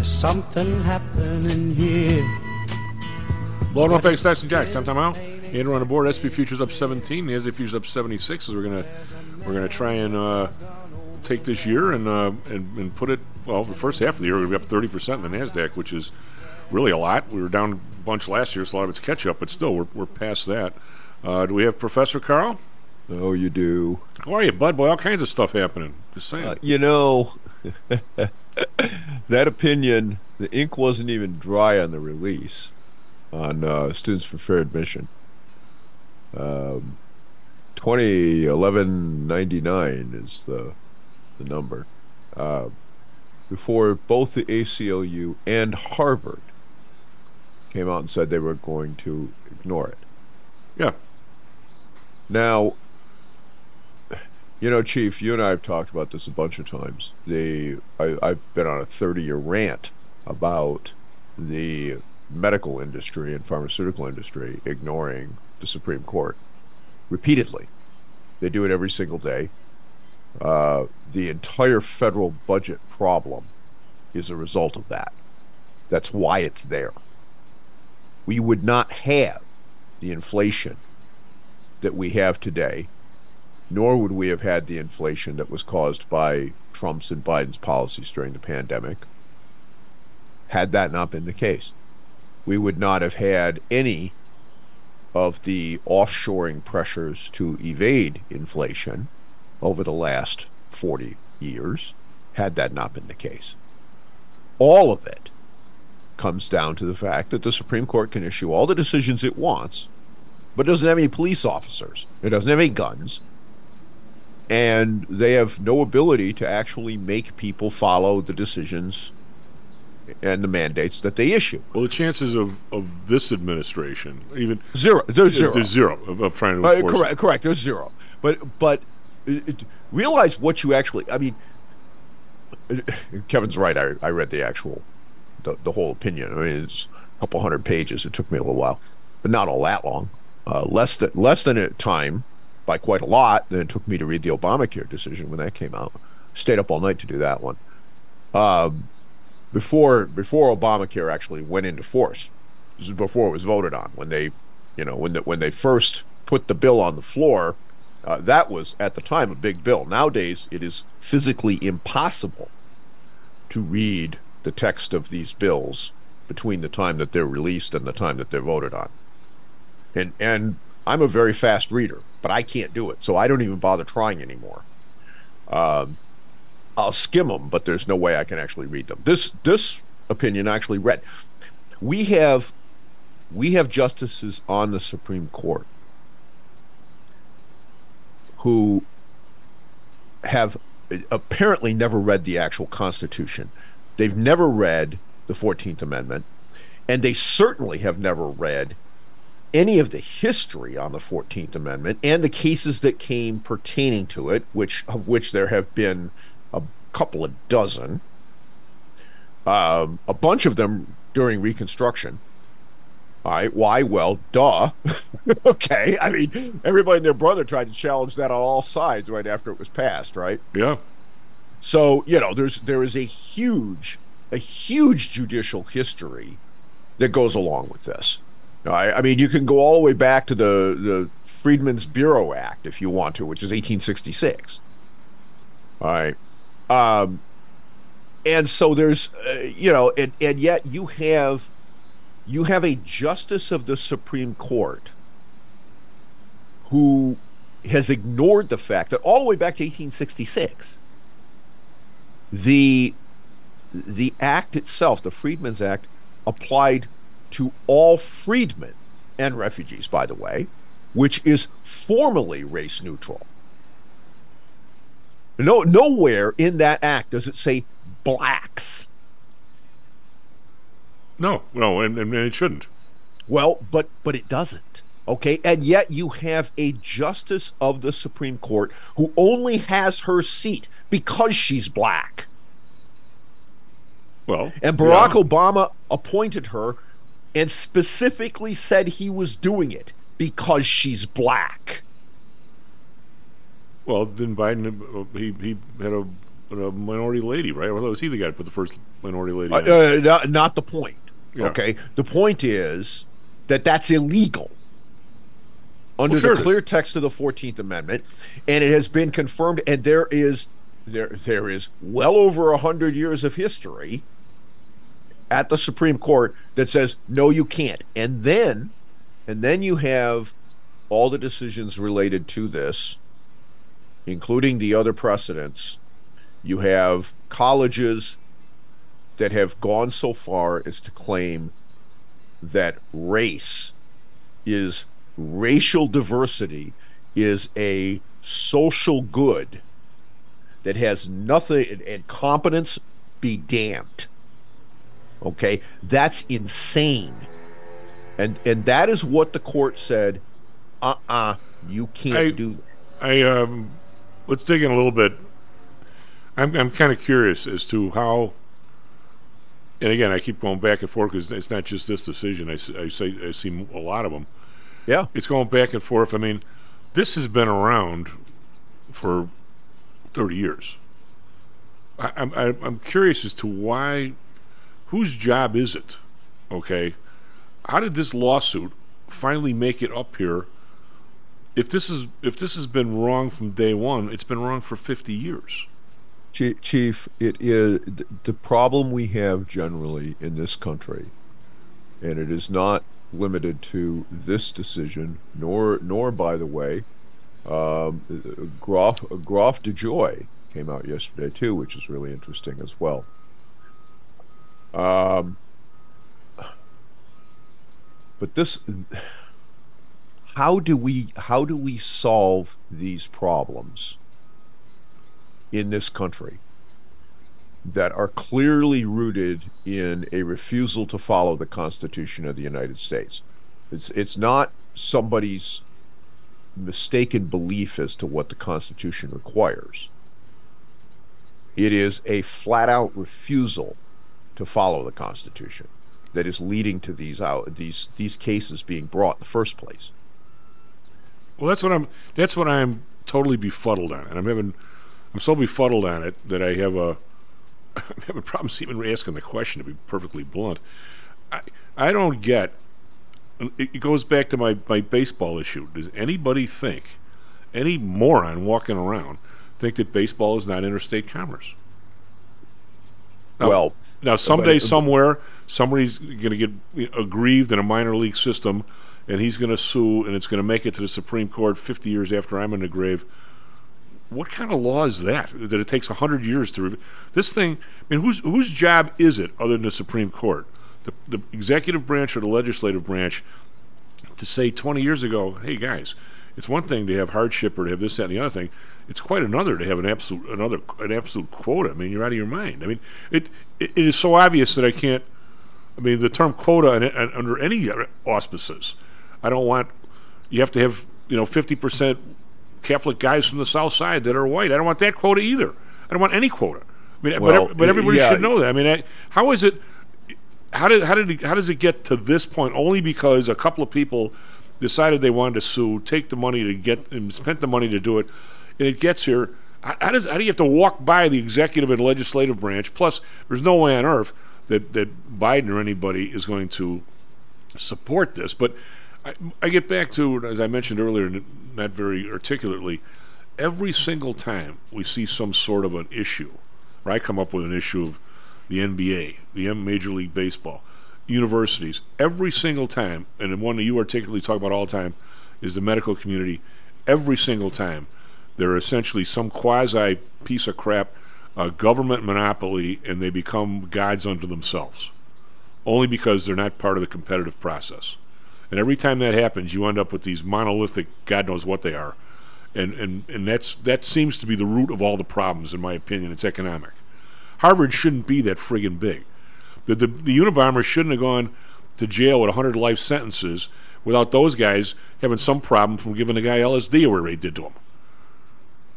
There's something happening here.
Load up Stocks and Jocks. Time, time out. Andrew on the board. SP Futures up 17. The NASDAQ Futures up 76. So we're gonna we're gonna try and uh, take this year and, uh, and and put it. Well, the first half of the year we're gonna be up 30 percent in the Nasdaq, which is really a lot. We were down a bunch last year, so a lot of it's catch up, but still we're we're past that. Uh, do we have Professor Karl?
Oh, you do.
How are you, bud? Boy, all kinds of stuff happening. Just saying.
Uh, you know, *laughs* *laughs* that opinion, the ink wasn't even dry on the release on uh, Students for Fair Admission. Um, 2011.99 is the the number. Uh, before both the ACLU and Harvard came out and said they were going to ignore it.
Yeah.
Now, you know, Chief, you and I have talked about this a bunch of times. The I, I've been on a 30 year rant about the medical industry and pharmaceutical industry ignoring the Supreme Court repeatedly. They do it every single day. Uh, the entire federal budget problem is a result of that. That's why it's there. We would not have the inflation that we have today, nor would we have had the inflation that was caused by Trump's and Biden's policies during the pandemic, had that not been the case. We would not have had any of the offshoring pressures to evade inflation over the last 40 years, had that not been the case. All of it comes down to the fact that the Supreme Court can issue all the decisions it wants, but doesn't have any police officers, it doesn't have any guns, and they have no ability to actually make people follow the decisions and the mandates that they issue.
Well, the chances of, of this administration, even
zero, there's zero,
there's zero of, of trying to
Uh, correct, correct. There's zero. But but it, it- realize what you actually. I mean, Kevin's right. I, I read the actual, the, the whole opinion. I mean, it's a couple hundred pages. It took me a little while, but not all that long. Uh, less than less than a time by quite a lot than it took me to read the Obamacare decision when that came out. Stayed up all night to do that one. Um, before before Obamacare actually went into force. This is before it was voted on. When they, you know, when the, when they first put the bill on the floor, uh, that was at the time a big bill. Nowadays, it is physically impossible to read the text of these bills between the time that they're released and the time that they're voted on. And and I'm a very fast reader, but I can't do it, so I don't even bother trying anymore. Um, I'll skim them, but there's no way I can actually read them. This this opinion actually read. We have we have justices on the Supreme Court who have apparently never read the actual Constitution. They've never read the 14th Amendment, and they certainly have never read any of the history on the 14th Amendment and the cases that came pertaining to it, which of which there have been a couple of dozen, um, a bunch of them during Reconstruction. All right, why? Well, duh. *laughs* okay, I mean, everybody and their brother tried to challenge that on all sides right after it was passed, right?
Yeah.
So you know, there's there is a huge, a huge judicial history that goes along with this. Know, I, I mean, you can go all the way back to the the Freedmen's Bureau Act if you want to, which is 1866. All right, um, and so there's, uh, you know, and and yet you have, you have a justice of the Supreme Court who has ignored the fact that all the way back to 1866 the the act itself, the Freedmen's Act, applied to all freedmen and refugees, by the way, which is formally race neutral. No, nowhere in that act does it say blacks.
No, no, and, and it shouldn't.
Well, but but it doesn't. Okay, and yet you have a justice of the Supreme Court who only has her seat because she's black.
Well,
And Barack
yeah.
Obama appointed her and specifically said he was doing it because she's black.
Well, then Biden he he had a, a minority lady, right? Or was he the guy that put the first minority lady?
Uh, uh, not, not the point.
Yeah.
Okay, the point is that that's illegal under
Well, sure
the clear text of the Fourteenth Amendment, and it has been confirmed. And there is there there is well over a hundred years of history at the Supreme Court that says no, you can't. And then and then you have all the decisions related to this, including the other precedents. You have colleges that have gone so far as to claim that race is racial diversity is a social good that has nothing and, competence be damned okay that's insane and and that is what the court said uh-uh, you can't
I-
do that.
I um, let's dig in a little bit. I'm I'm kind of curious as to how. And again, I keep going back and forth because it's not just this decision. I say I see a lot of them.
Yeah,
it's going back and forth. I mean, this has been around for thirty years. I, I'm I'm curious as to why, whose job is it? Okay, how did this lawsuit finally make it up here? If this is if this has been wrong from day one, it's been wrong for fifty years.
Chief, it is the problem we have generally in this country, and it is not limited to this decision, nor nor by the way, um, Groff Groff de Joy came out yesterday too, which is really interesting as well. Um, but this, how do we how do we solve these problems? in this country that are clearly rooted in a refusal to follow the Constitution of the United States. It's it's not somebody's mistaken belief as to what the Constitution requires. It is a flat out refusal to follow the Constitution that is leading to these out these these cases being brought in the first place.
Well, that's what I'm. That's what I'm totally befuddled on, and I'm having. I'm so befuddled on it that I have a. *laughs* I'm having problems even asking the question. To be perfectly blunt, I I don't get. It, it goes back to my my baseball issue. Does anybody think, any moron walking around, think that baseball is not interstate commerce? Now,
Well,
now someday,
but- uh,
somewhere, somebody's going to get aggrieved in a minor league system, and he's going to sue, and it's going to make it to the Supreme Court 50 years after I'm in the grave. What kind of law is that? That it takes 100 years to. Re- this thing, I mean, whose, whose job is it other than the Supreme Court? The, the executive branch or the legislative branch to say 20 years ago, hey guys, it's one thing to have hardship or to have this, that, and the other thing. It's quite another to have an absolute another an absolute quota. I mean, you're out of your mind. I mean, it it, it is so obvious that I can't. I mean, the term quota in, in, under any auspices, I don't want. You have to have you know 50 percent Catholic guys from the South Side that are white. I don't want that quota either. I don't want any quota. I mean,
Well,
but, but everybody
yeah.
should know that. I mean, I, how is it? How did how did it, how does it get to this point? Only because a couple of people decided they wanted to sue, take the money to get and spent the money to do it, and it gets here. How, does how do you have to walk by the executive and legislative branch? Plus, there's no way on earth that that Biden or anybody is going to support this. But I, I get back to as I mentioned earlier, not very articulately. Every single time we see some sort of an issue, or I come up with an issue of the NBA, the Major League Baseball, universities, every single time, and the one that you articulately talk about all the time is the medical community. Every single time, they're essentially some quasi piece of crap, a government monopoly, and they become gods unto themselves, only because they're not part of the competitive process. And every time that happens, you end up with these monolithic, God knows what they are, and and and that's that seems to be the root of all the problems, in my opinion. It's economic. Harvard shouldn't be that friggin' big. The, the, the Unabomber shouldn't have gone to jail with 100 life sentences without those guys having some problem from giving the guy LSD or whatever they did to him.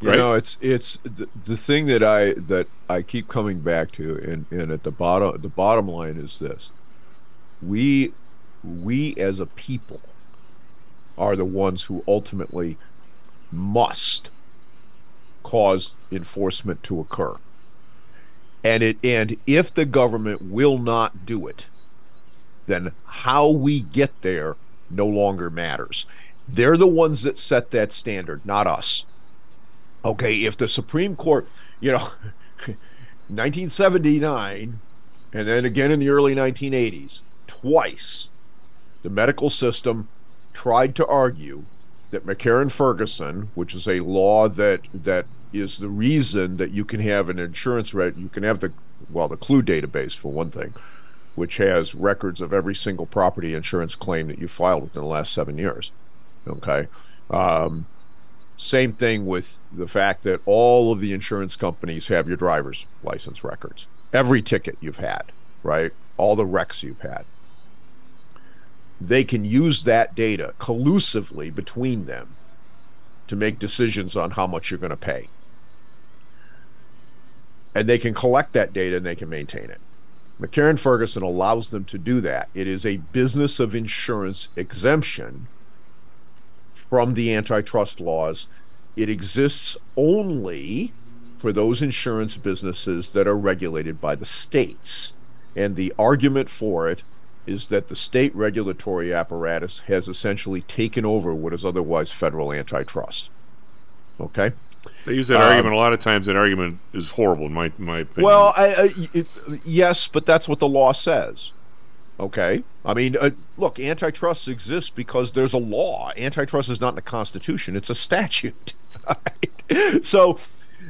You
Right?
know, it's it's the, the thing that I that I keep coming back to, and, and at the bottom the bottom line is this: we we as a people are the ones who ultimately must cause enforcement to occur. And it and if the government will not do it, then how we get there no longer matters. They're the ones that set that standard, not us. Okay, if the Supreme Court, you know, *laughs* 1979 and then again in the early 1980s, twice the medical system tried to argue that McCarran Ferguson, which is a law that that is the reason that you can have an insurance rate, you can have the well the Clue database for one thing, which has records of every single property insurance claim that you filed within the last seven years. Okay, um, same thing with the fact that all of the insurance companies have your driver's license records, every ticket you've had, right, all the wrecks you've had they can use that data collusively between them to make decisions on how much you're going to pay. And they can collect that data and they can maintain it. McCarran Ferguson allows them to do that. It is a business of insurance exemption from the antitrust laws. It exists only for those insurance businesses that are regulated by the states. And the argument for it is that the state regulatory apparatus has essentially taken over what is otherwise federal antitrust. Okay?
They use that
Um,
argument a lot of times. That argument is horrible in my my opinion.
Well, I, I, it, yes, but that's what the law says. Okay, I mean, uh, look, antitrust exists because there's a law. Antitrust is not in the Constitution; it's a statute. *laughs* Right? So,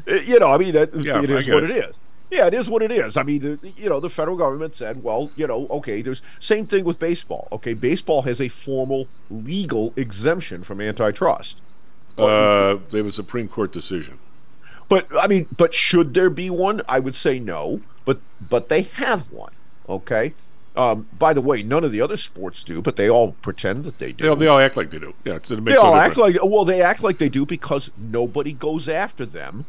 uh, you know, I mean, that
Yeah,
it is what
it.
it is. Yeah, it is what it is. I mean, the, you know, the federal government said, well, you know, okay, there's same thing with baseball. Okay, baseball has a formal legal exemption from antitrust.
uh, they have a Supreme Court decision.
But I mean, but should there be one? I would say no. But but they have one. Okay. Um, by the way, none of the other sports do, but they all pretend that they do.
They all, they all act like they do. Yeah,
They all act like well, they act like they do because nobody goes after them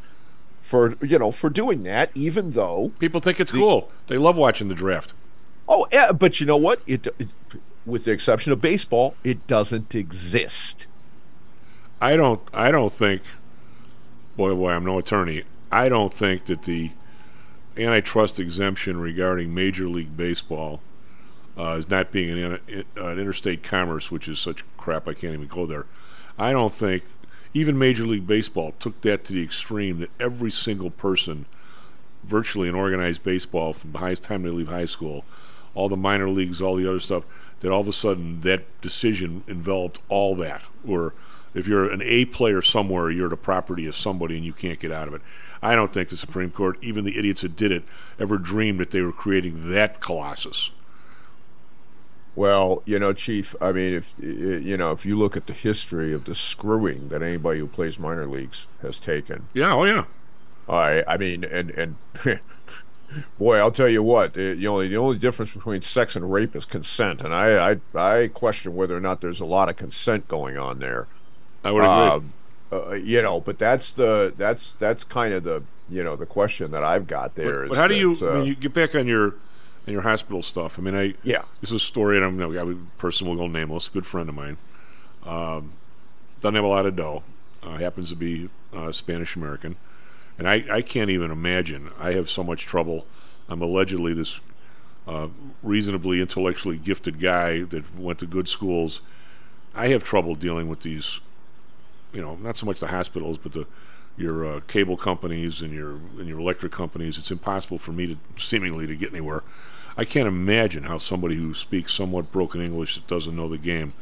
for you know for doing that, even though
people think it's cool. They love watching the draft.
Oh, yeah, but you know what? It, it with the exception of baseball, it doesn't exist.
I don't. I don't think. Boy, boy, I'm no attorney. I don't think that the antitrust exemption regarding Major League Baseball uh, as not being an, in, an interstate commerce, which is such crap. I can't even go there. I don't think even Major League Baseball took that to the extreme that every single person, virtually in organized baseball from the highest time they leave high school, all the minor leagues, all the other stuff, that all of a sudden that decision enveloped all that. Or if you're an A player somewhere, you're the property of somebody and you can't get out of it. I don't think the Supreme Court, even the idiots that did it, ever dreamed that they were creating that colossus.
Well, you know, Chief. I mean, if you know, if you look at the history of the screwing that anybody who plays minor leagues has taken,
Yeah, oh yeah.
I, I mean, and and *laughs* boy, I'll tell you what. It, you know, the only difference between sex and rape is consent, and I, I, I question whether or not there's a lot of consent going on there.
I would agree.
Um, uh, you know, but that's the that's that's kind of the you know the question that I've got there.
But,
is
but how do you?
that,
I
uh,
mean, you get back on your on your hospital stuff. I mean, I
Yeah.
This is a story, and I'm know, a person will go nameless. Good friend of mine. Um, doesn't have a lot of dough. Uh, happens to be uh, Spanish American, and I I can't even imagine. I have so much trouble. I'm allegedly this uh, reasonably intellectually gifted guy that went to good schools. I have trouble dealing with these you know, not so much the hospitals, but the your uh, cable companies and your and your electric companies. It's impossible for me to seemingly to get anywhere. I can't imagine how somebody who speaks somewhat broken English that doesn't know the game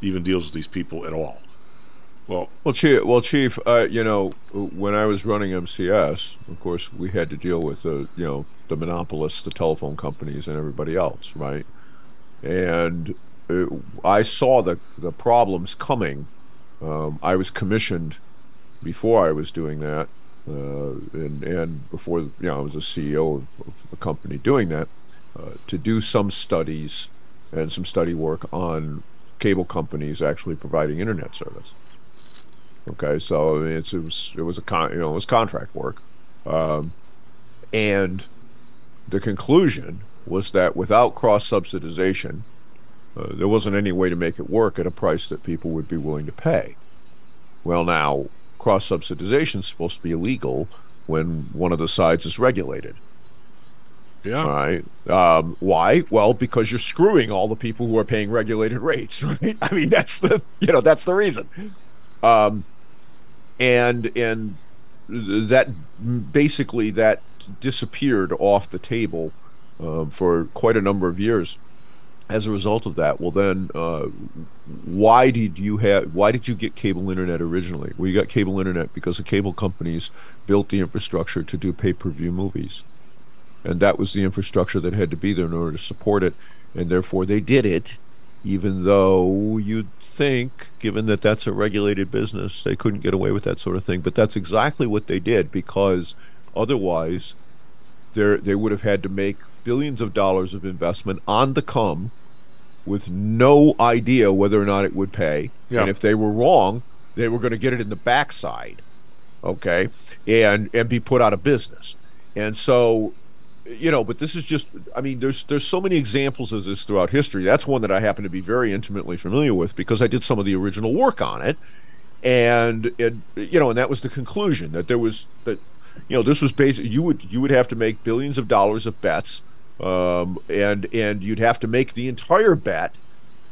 even deals with these people at all. Well,
Well, Chief, well, Chief, uh, you know, when I was running MCS, of course, we had to deal with the, you know, the monopolists, the telephone companies, and everybody else, right? And uh, I saw the the problems coming. Um, I was commissioned before I was doing that, uh, and and before you know I was a CEO of, of a company doing that, to do some studies and some study work on cable companies actually providing internet service. Okay, so I mean, it was it was a con, you know it was contract work, um, and the conclusion was that without cross subsidization, uh, there wasn't any way to make it work at a price that people would be willing to pay. Well, now cross subsidization is supposed to be illegal when one of the sides is regulated.
Yeah.
All right. Um, why? Well, because you're screwing all the people who are paying regulated rates, *laughs* right? I mean, that's the you know that's the reason. Um, and and that basically that disappeared off the table uh, for quite a number of years as a result of that. Well, then, uh, why did you have? Why did you get cable internet originally? Well, you got cable internet because the cable companies built the infrastructure to do pay-per-view movies, and that was the infrastructure that had to be there in order to support it, and therefore they did it, even though you'd think, given that that's a regulated business, they couldn't get away with that sort of thing. But that's exactly what they did because otherwise, they they would have had to make billions of dollars of investment on the come with no idea whether or not it would pay.
Yeah.
And if they were wrong, they were going to get it in the backside. Okay. And and be put out of business. And so you know, but this is just I mean, there's there's so many examples of this throughout history. That's one that I happen to be very intimately familiar with because I did some of the original work on it. And it you know, and that was the conclusion that there was that you know, this was basically you would you would have to make billions of dollars of bets um, and and you'd have to make the entire bet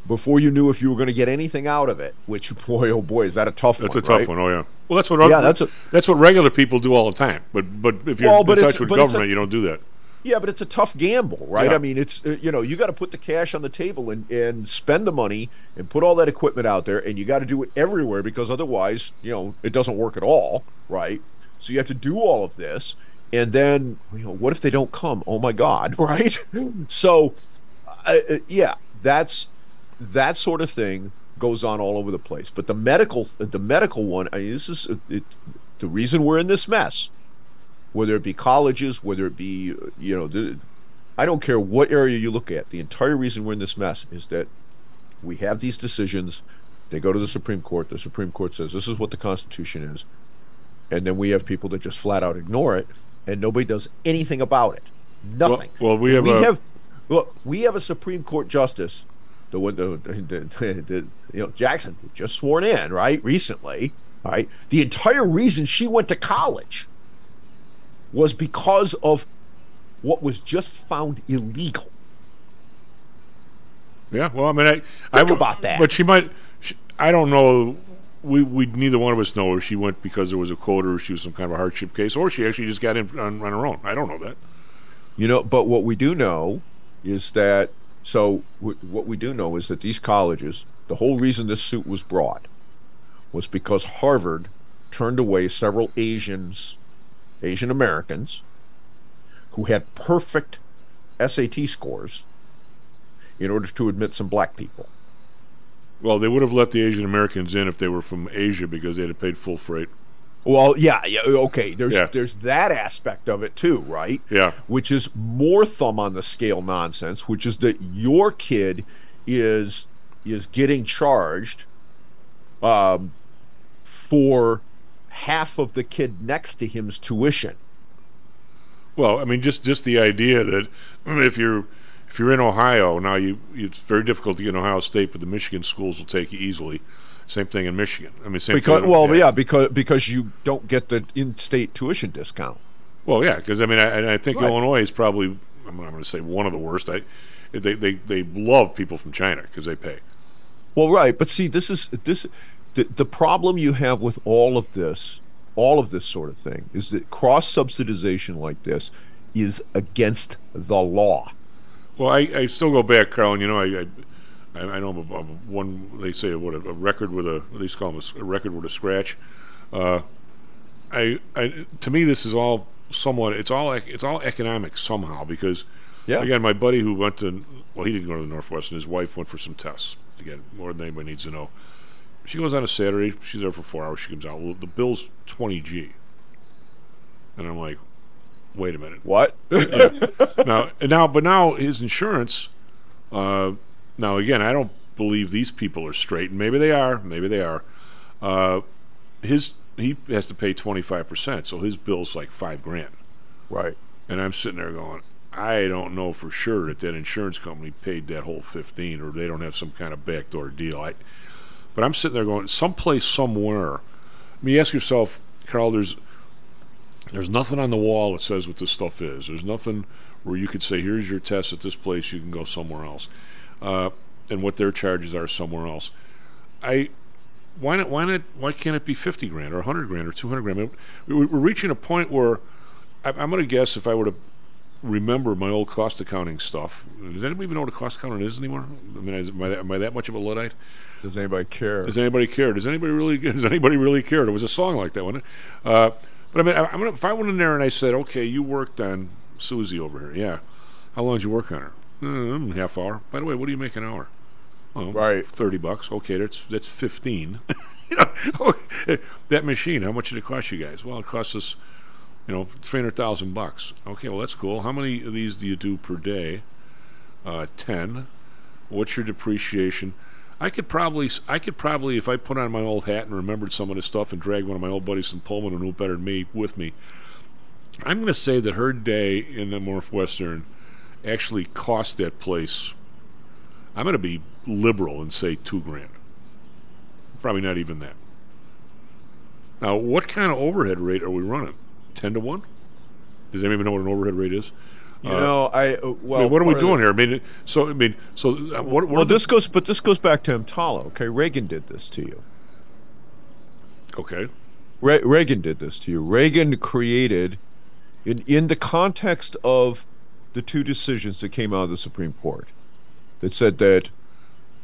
before you knew if you were going to get anything out of it. Which *laughs* boy, oh boy, is that a tough one?
That's
one?
a tough
right?
one. Oh yeah. Well, that's what
Yeah,
other-
that's a-
that's what regular people do all the time. But but if you're
Well,
in touch with
it's a-
government, you don't do that.
Yeah, but it's a tough gamble, right?
Yeah.
I mean, it's you know you got to put the cash on the table and and spend the money and put all that equipment out there, and you got to do it everywhere because otherwise, you know, it doesn't work at all, right? So you have to do all of this, and then you know, what if they don't come? Oh my God, *laughs* right? so, uh, uh, yeah, that's that sort of thing goes on all over the place. But the medical, the medical one, I mean, this is it, the reason we're in this mess whether it be colleges, whether it be, you know, the, I don't care what area you look at. The entire reason we're in this mess is that we have these decisions. They go to the Supreme Court. The Supreme Court says this is what the Constitution is. And then we have people that just flat out ignore it, and nobody does anything about it. Nothing.
Well, well, we have
we
a-
have look. We have a Supreme Court justice, the one, the, the, the, the you know Jackson just sworn in right recently. right the entire reason she went to college was because of what was just found illegal.
Yeah, well, I mean, I I
Think
would-
about that.
But she might. She, I don't know. We we neither one of us know if she went because there was a quota or she was some kind of a hardship case, or she actually just got in on, on her own. I don't know that.
You know, but what we do know is that so w- what we do know is that these colleges, the whole reason this suit was brought was because Harvard turned away several Asians, Asian Americans, who had perfect SAT scores in order to admit some black people.
Well, they would have let the Asian Americans in if they were from Asia because they'd have paid full freight.
Well, yeah, yeah, okay. There's
Yeah.
there's that aspect of it too, right?
Yeah.
Which is more thumb on the scale nonsense, which is that your kid is is getting charged um, for half of the kid next to him's tuition.
Well, I mean, just just the idea that if you're if you're in Ohio now, you it's very difficult to get in Ohio State, but the Michigan schools will take you easily. Same thing in Michigan. I mean, same
Because
thing.
well, yeah. because because you don't get the in-state tuition discount.
Well, yeah, because I mean, I, I think
Right.
Illinois is probably I'm not going to say one of the worst. I they they they love people from China because they pay.
Well, right, but see, this is this the, the problem you have with all of this, all of this sort of thing, is that cross subsidization like this is against the law.
Well, I, I still go back, Karl, and you know, I I, I know of a- one they say what a, a record with a at least call them a a, record with a scratch. Uh, I, I to me this is all somewhat it's all it's all economic somehow because
Yeah.
again my buddy who went to well he didn't go to the Northwest and his wife went for some tests again more than anybody needs to know. She goes on a Saturday. She's there for four hours. She comes out. Well, the bill's twenty G, and I'm like, wait a minute.
What? *laughs*
Yeah. now, now, but now his insurance. Uh, now again, I don't believe these people are straight, and maybe they are. Maybe they are. Uh, his he has to pay twenty five percent, so his bill's like five grand.
Right.
And I'm sitting there going, I don't know for sure that that insurance company paid that whole fifteen, or they don't have some kind of backdoor deal. I, but I'm sitting there going, someplace, somewhere. I mean, you ask yourself, Karl. There's there's nothing on the wall that says what this stuff is. There's nothing where you could say, here's your test at this place. You can go somewhere else, uh, and what their charges are somewhere else. I why not? Why not? Why can't it be fifty grand or hundred grand or two hundred grand? We're reaching a point where I, I'm going to guess if I were to remember my old cost accounting stuff. Does anybody even know what a cost accounting is anymore? I mean, am, I, am I that much of a luddite?
Does anybody care?
Does anybody care? Does anybody really? *laughs* Does anybody really care? There was a song like that, wasn't it? Uh, but I mean, I, I'm gonna, if I went in there and I said, "Okay, you worked on Susie over here, yeah. How long did you work on her? Mm, half hour. By the way, what do you make an hour? Oh,
right,
thirty bucks. Okay, that's that's fifteen. *laughs* You know, *laughs* that machine, how much did it cost you guys? Well, it cost us, you know, three hundred thousand bucks. Okay, well that's cool. How many of these do you do per day? Uh, Ten. What's your depreciation? I could probably, I could probably, if I put on my old hat and remembered some of this stuff and dragged one of my old buddies from Pullman who knew better than me with me, I'm going to say that her day in the Northwestern actually cost that place. I'm going to be liberal and say two grand. Probably not even that. Now, what kind of overhead rate are we running? Ten to one? Does anyone even know what an overhead rate is?
You know, I uh,
I
well.
mean, what are we doing
the-
here? I mean, so I mean, so uh, what? what
well,
are the-
this goes, but this goes back to EMTALA. Okay, Reagan did this to you.
Okay.
Re- Reagan did this to you. Reagan created, in in the context of the two decisions that came out of the Supreme Court, that said that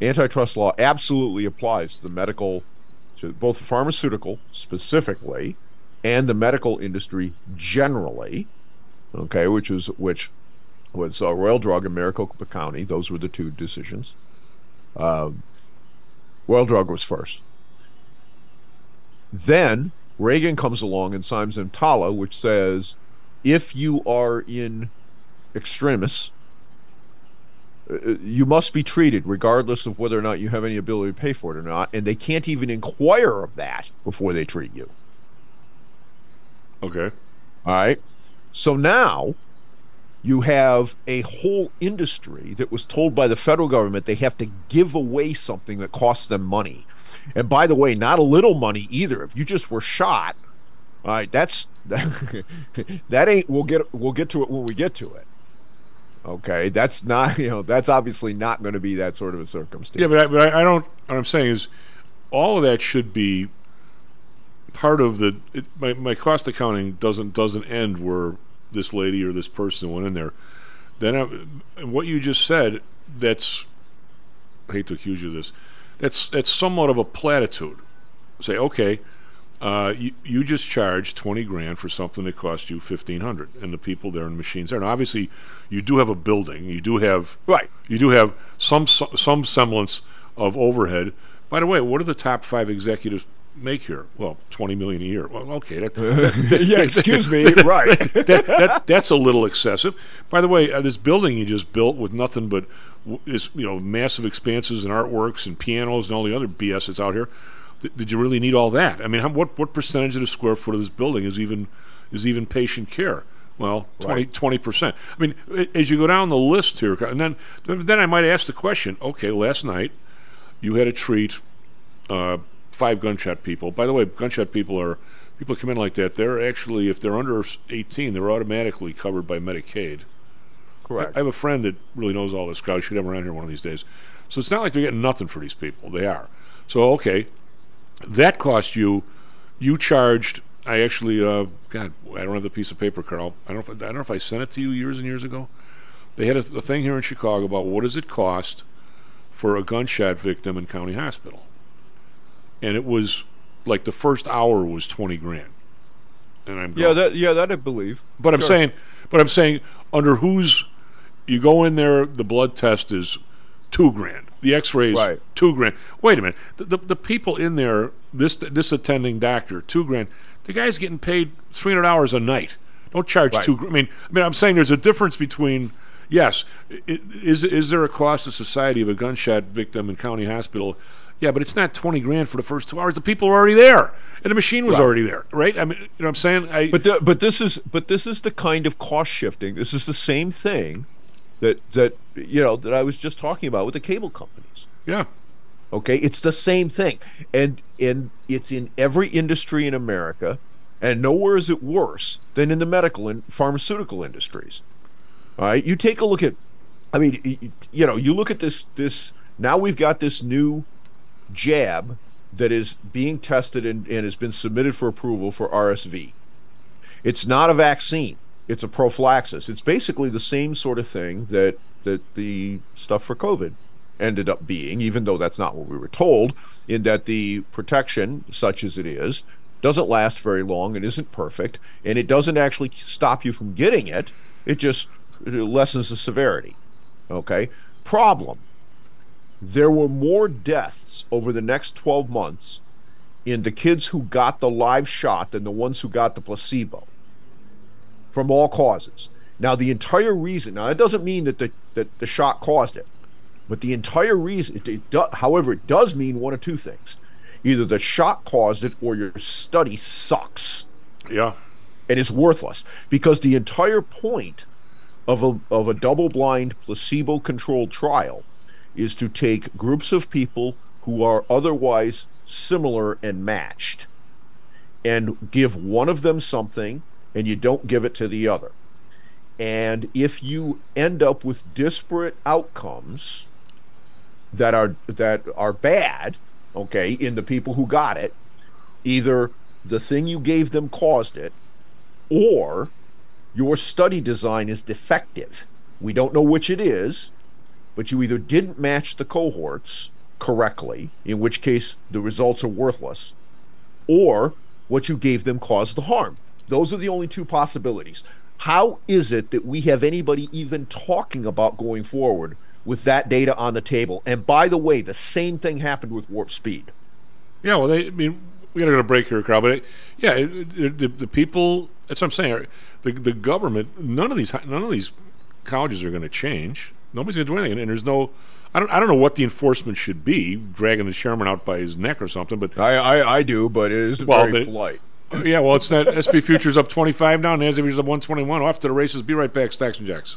antitrust law absolutely applies to the medical, to both the pharmaceutical specifically, and the medical industry generally. Okay, which is which was uh, Royal Drug and Maricopa County. Those were the two decisions. Um, Royal Drug was first. Then Reagan comes along and signs EMTALA, which says if you are in extremis, uh, you must be treated regardless of whether or not you have any ability to pay for it or not, and they can't even inquire of that before they treat you.
Okay.
All right. So now you have a whole industry that was told by the federal government they have to give away something that costs them money. And by the way, not a little money either. If you just were shot, all right, that's *laughs* that ain't we'll get we'll get to it when we get to it. Okay, that's not *laughs* you know that's obviously not going to be that sort of a circumstance.
Yeah, but I, but I, I don't. What I'm saying is, all of that should be part of the. It, my my cost accounting doesn't doesn't end where this lady or this person went in there. Then I, what you just said, that's. I hate to accuse you of this. That's that's somewhat of a platitude. Say, okay, uh, you, you just charged twenty grand for something that cost you fifteen hundred, and the people there and the machines there. And obviously, you do have a building. You do have
right.
You do have some some semblance of overhead. By the way, what are the top five executives make here? Well, twenty million a year. Well, okay, that, *laughs* that-
Yeah, excuse me, right. *laughs*
that, that, that's a little excessive. By the way, uh, this building you just built with nothing but w- is you know massive expanses and artworks and pianos and all the other BS that's out here. Th- did you really need all that? I mean, how, what what percentage of the square foot of this building is even is even patient care? Well, 20 percent. I mean, as you go down the list here, and then then I might ask the question. Okay, last night you had a treat uh, five gunshot people. By the way, gunshot people are people come in like that. They're actually, if they're under 18, they're automatically covered by Medicaid.
Correct.
I, I have a friend that really knows all this. I should have him around here one of these days. So it's not like they're getting nothing for these people. They are. So okay, that cost you. You charged. I actually, uh, God, I don't have the piece of paper, Karl. I don't. Know if, I don't know if I sent it to you years and years ago. They had a, a thing here in Chicago about what does it cost for a gunshot victim in county hospital, and it was like the first hour was twenty grand. And I'm
Yeah, that yeah, that I believe.
but I'm saying, but I'm saying, under whose you go in there, the blood test is two grand, the X-rays
Right.
two grand. Wait a minute, the, the the people in there, this this attending doctor, two grand. The guy's getting paid three hundred hours a night. Don't charge
Right.
two. I mean, I mean, I'm saying there's a difference between. Yes, is is there a cost to society of a gunshot victim in county hospital? Yeah, but it's not twenty grand for the first two hours. The people are already there, and the machine was
Right.
already there, right? I mean, you know what I'm saying? I,
But the, but this is but this is the kind of cost shifting. This is the same thing that that you know that I was just talking about with the cable companies.
Yeah.
Okay, it's the same thing, and and it's in every industry in America, and nowhere is it worse than in the medical and pharmaceutical industries. All right, you take a look at, I mean, you know, you look at this this now we've got this new jab that is being tested and, and has been submitted for approval for RSV. It's not a vaccine. It's a prophylaxis. It's basically the same sort of thing that that the stuff for COVID ended up being, even though that's not what we were told, in that the protection, such as it is, doesn't last very long and isn't perfect, and it doesn't actually stop you from getting it. It just it lessens the severity. Okay? Problem. There were more deaths over the next 12 months in the kids who got the live shot than the ones who got the placebo from all causes. Now, the entire reason, now, that doesn't mean that the, that the shot caused it, But the entire reason, it, it do, however, it does mean one of two things: either the shock caused it, or your study sucks.
Yeah.
and it's worthless because the entire point of a of a double-blind placebo-controlled trial is to take groups of people who are otherwise similar and matched and give one of them something and you don't give it to the other. And if you end up with disparate outcomes that are that are bad, okay, in the people who got it, either the thing you gave them caused it or your study design is defective. We don't know which it is, but you either didn't match the cohorts correctly, in which case the results are worthless, or what you gave them caused the harm. Those are the only two possibilities. How is it that we have anybody even talking about going forward with that data on the table? And by the way, the same thing happened with warp speed.
Yeah, well, they, I mean, we got to go to break here, Karl. But it, yeah, it, it, the, the people. That's what I'm saying. The the government. None of these none of these colleges are going to change. Nobody's going to do anything, and there's no. I don't. I don't know what the enforcement should be, dragging the chairman out by his neck or something. But
I I, I do, but it isn't
Well,
very
but-
polite.
yeah, well, it's that SP futures up 25 now, and NASDAQ futures up 121. Off to the races. Be right back, Stocks and Jocks.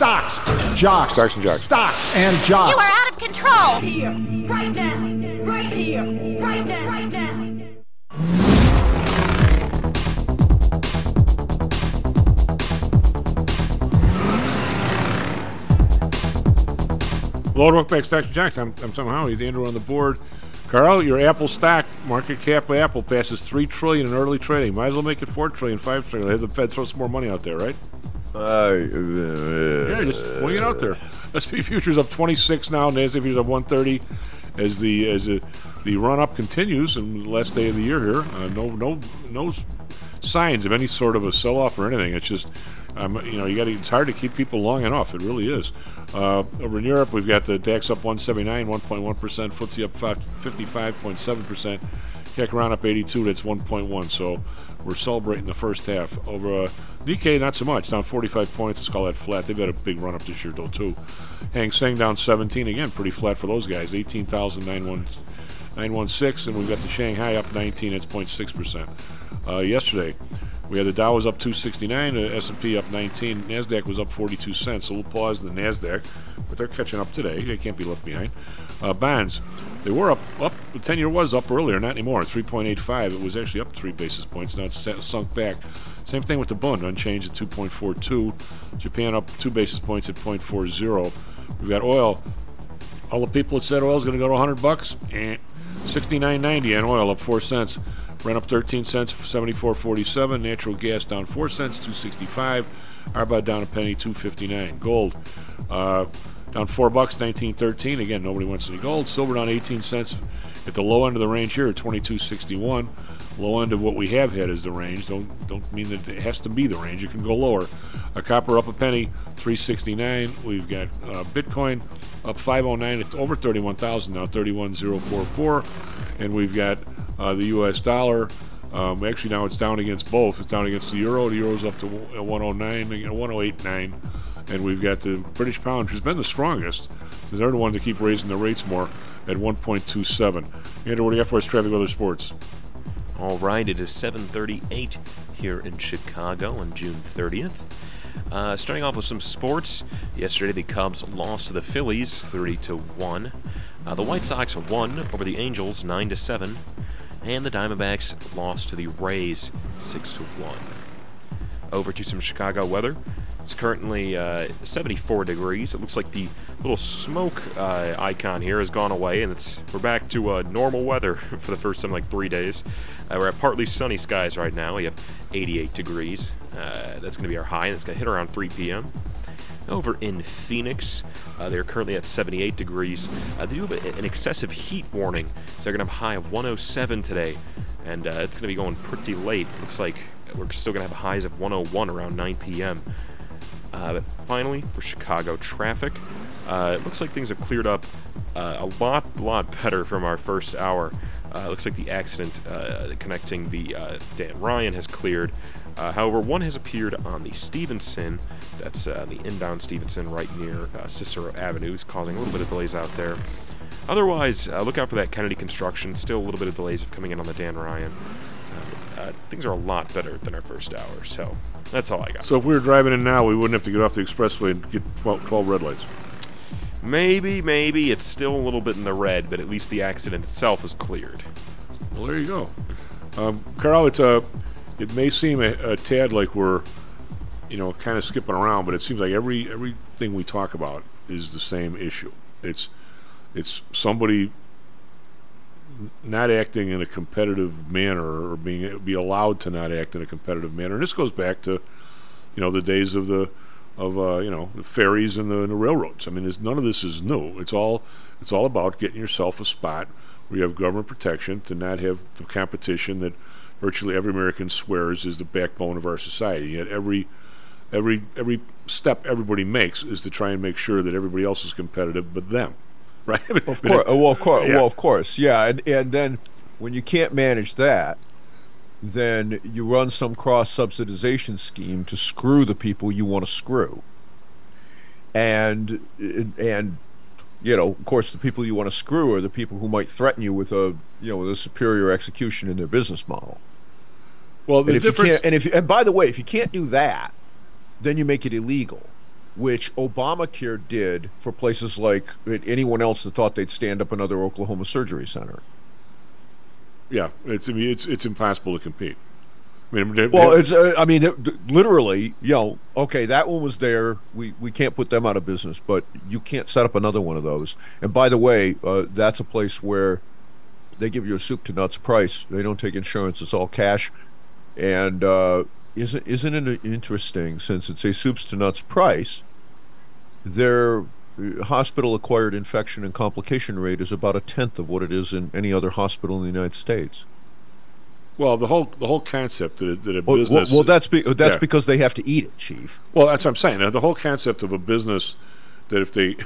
Stocks, jocks,
Stocks and jocks.
stocks and jocks.
You are out of control. Here, right now, right here, right now, right now.
Hello, welcome back, Stocks and Jocks. I'm, I'm somehow he's Andrew on the board. Karl, your Apple stock market cap of Apple passes three trillion in early trading. Might as well make it four trillion, five trillion. Have the Fed throw some more money out there, right?
Uh,
Yeah, just wing it out there. SP futures up 26 now. Nasdaq futures up 130 as the as the, the run up continues and the last day of the year here. Uh, no no no signs of any sort of a sell off or anything. It's just Um, you know, you got it's hard to keep people long enough. It really is. Uh, over in Europe, we've got the DAX up 179, 1.1 percent. FTSE up 55.7 percent. CAC around up 82. That's 1.1. So we're celebrating the first half. Over uh, Nikkei, not so much. Down 45 points. Let's call that flat. They've had a big run up this year, though, too. Hang Seng down 17 again. Pretty flat for those guys. 18,916. And we've got the Shanghai up 19. It's 0.6 percent. Uh, yesterday, we had the Dow was up 269, the S&P up 19, Nasdaq was up 42 cents. A little pause in the Nasdaq, but they're catching up today. They can't be left behind. Uh, bonds, they were up. Up the 10-year was up earlier, not anymore. 3.85. It was actually up three basis points. Now it's sunk back. Same thing with the Bund, unchanged at 2.42. Japan up two basis points at 0.40. We've got oil. All the people that said oil is going to go to 100 bucks, eh, 69.90 on oil, up four cents. Brent up 13 cents, 74.47. Natural gas down 4 cents, 265. RBOB down a penny, 259. Gold uh, down 4 bucks, 19.13. Again, nobody wants any gold. Silver down 18 cents at the low end of the range here at 22.61. Low end of what we have had is the range. Don't don't mean that it has to be the range. It can go lower. A copper up a penny, 369. We've got uh, Bitcoin up 509. It's over 31,000 now, 31,044. And we've got uh, the U.S. dollar. Um, actually, now it's down against both. It's down against the euro. The euro's up to 109, 1089, and we've got the British pound, which has been the strongest. They're the ones that keep raising the rates more at 1.27. Andrew, what do you got for us? Traffic, weather, sports.
All right, it is 7:38 here in Chicago on June 30th. Uh, starting off with some sports. Yesterday, the Cubs lost to the Phillies, 30 to one. Uh, the White Sox won over the Angels, 9 to seven, and the Diamondbacks lost to the Rays, 6 to one. Over to some Chicago weather. It's currently uh, 74 degrees. It looks like the little smoke uh, icon here has gone away, and it's we're back to uh, normal weather *laughs* for the first time in like three days. Uh, we're at partly sunny skies right now. We have 88 degrees. Uh, that's going to be our high, and it's going to hit around 3 p.m. Over in Phoenix, uh, they're currently at 78 degrees. They do have an excessive heat warning, so they're going to have a high of 107 today, and it's going to be going pretty late. Looks like we're still going to have highs of 101 around 9 p.m. Uh, finally, for Chicago traffic, uh, it looks like things have cleared up uh, a lot, lot better from our first hour. Uh, looks like the accident uh, connecting the uh, Dan Ryan has cleared. however, one has appeared on the Stevenson, that's the inbound Stevenson right near Cicero Avenue, is causing a little bit of delays out there. Otherwise, look out for that Kennedy construction. Still a little bit of delays coming in on the Dan Ryan. Uh, things are a lot better than our first hour. So that's all I got.
So if we were driving in now, we wouldn't have to get off the expressway and get 12, 12, red lights.
Maybe, maybe it's still a little bit in the red, but at least the accident itself is cleared.
Well, there you go, um, Karl. It's a. It may seem a, a tad like we're, you know, kind of skipping around, but it seems like every everything we talk about is the same issue. It's it's somebody not acting in a competitive manner or being be allowed to not act in a competitive manner. And this goes back to, you know, the days of the of uh, you know the ferries and the, and the railroads. I mean, none of this is new. It's all it's all about getting yourself a spot where you have government protection to not have the competition that virtually every American swears is the backbone of our society. Yet every every every step everybody makes is to try and make sure that everybody else is competitive but them. *laughs* right?
of course, *laughs* well, of course, yeah. well, of course, yeah. And and then when you can't manage that, then you run some cross subsidization scheme to screw the people you want to screw. And and you know, of course, the people you want to screw are the people who might threaten you with a you know with a superior execution in their business model.
Well, the
and if
difference,
you can't, and if and by the way, if you can't do that, then you make it illegal which Obamacare did for places like anyone else that thought they'd stand up another Oklahoma surgery center.
Yeah, it's I mean, it's it's impossible to compete. I mean, they,
well, it's uh, I mean, it, literally, you know, okay, that one was there. We we can't put them out of business, but you can't set up another one of those. And by the way, uh, that's a place where they give you a soup to nuts price. They don't take insurance; it's all cash. And uh, isn't isn't it interesting since it's a soups to nuts price? Their uh, hospital acquired infection and complication rate is about a tenth of what it is in any other hospital in the United States.
Well, the whole the whole concept that a, that a
Well, well,
business.
well, that's be, that's
Yeah.
because they have to eat it, Chief.
Well, that's what I'm saying. The whole concept of a business that if they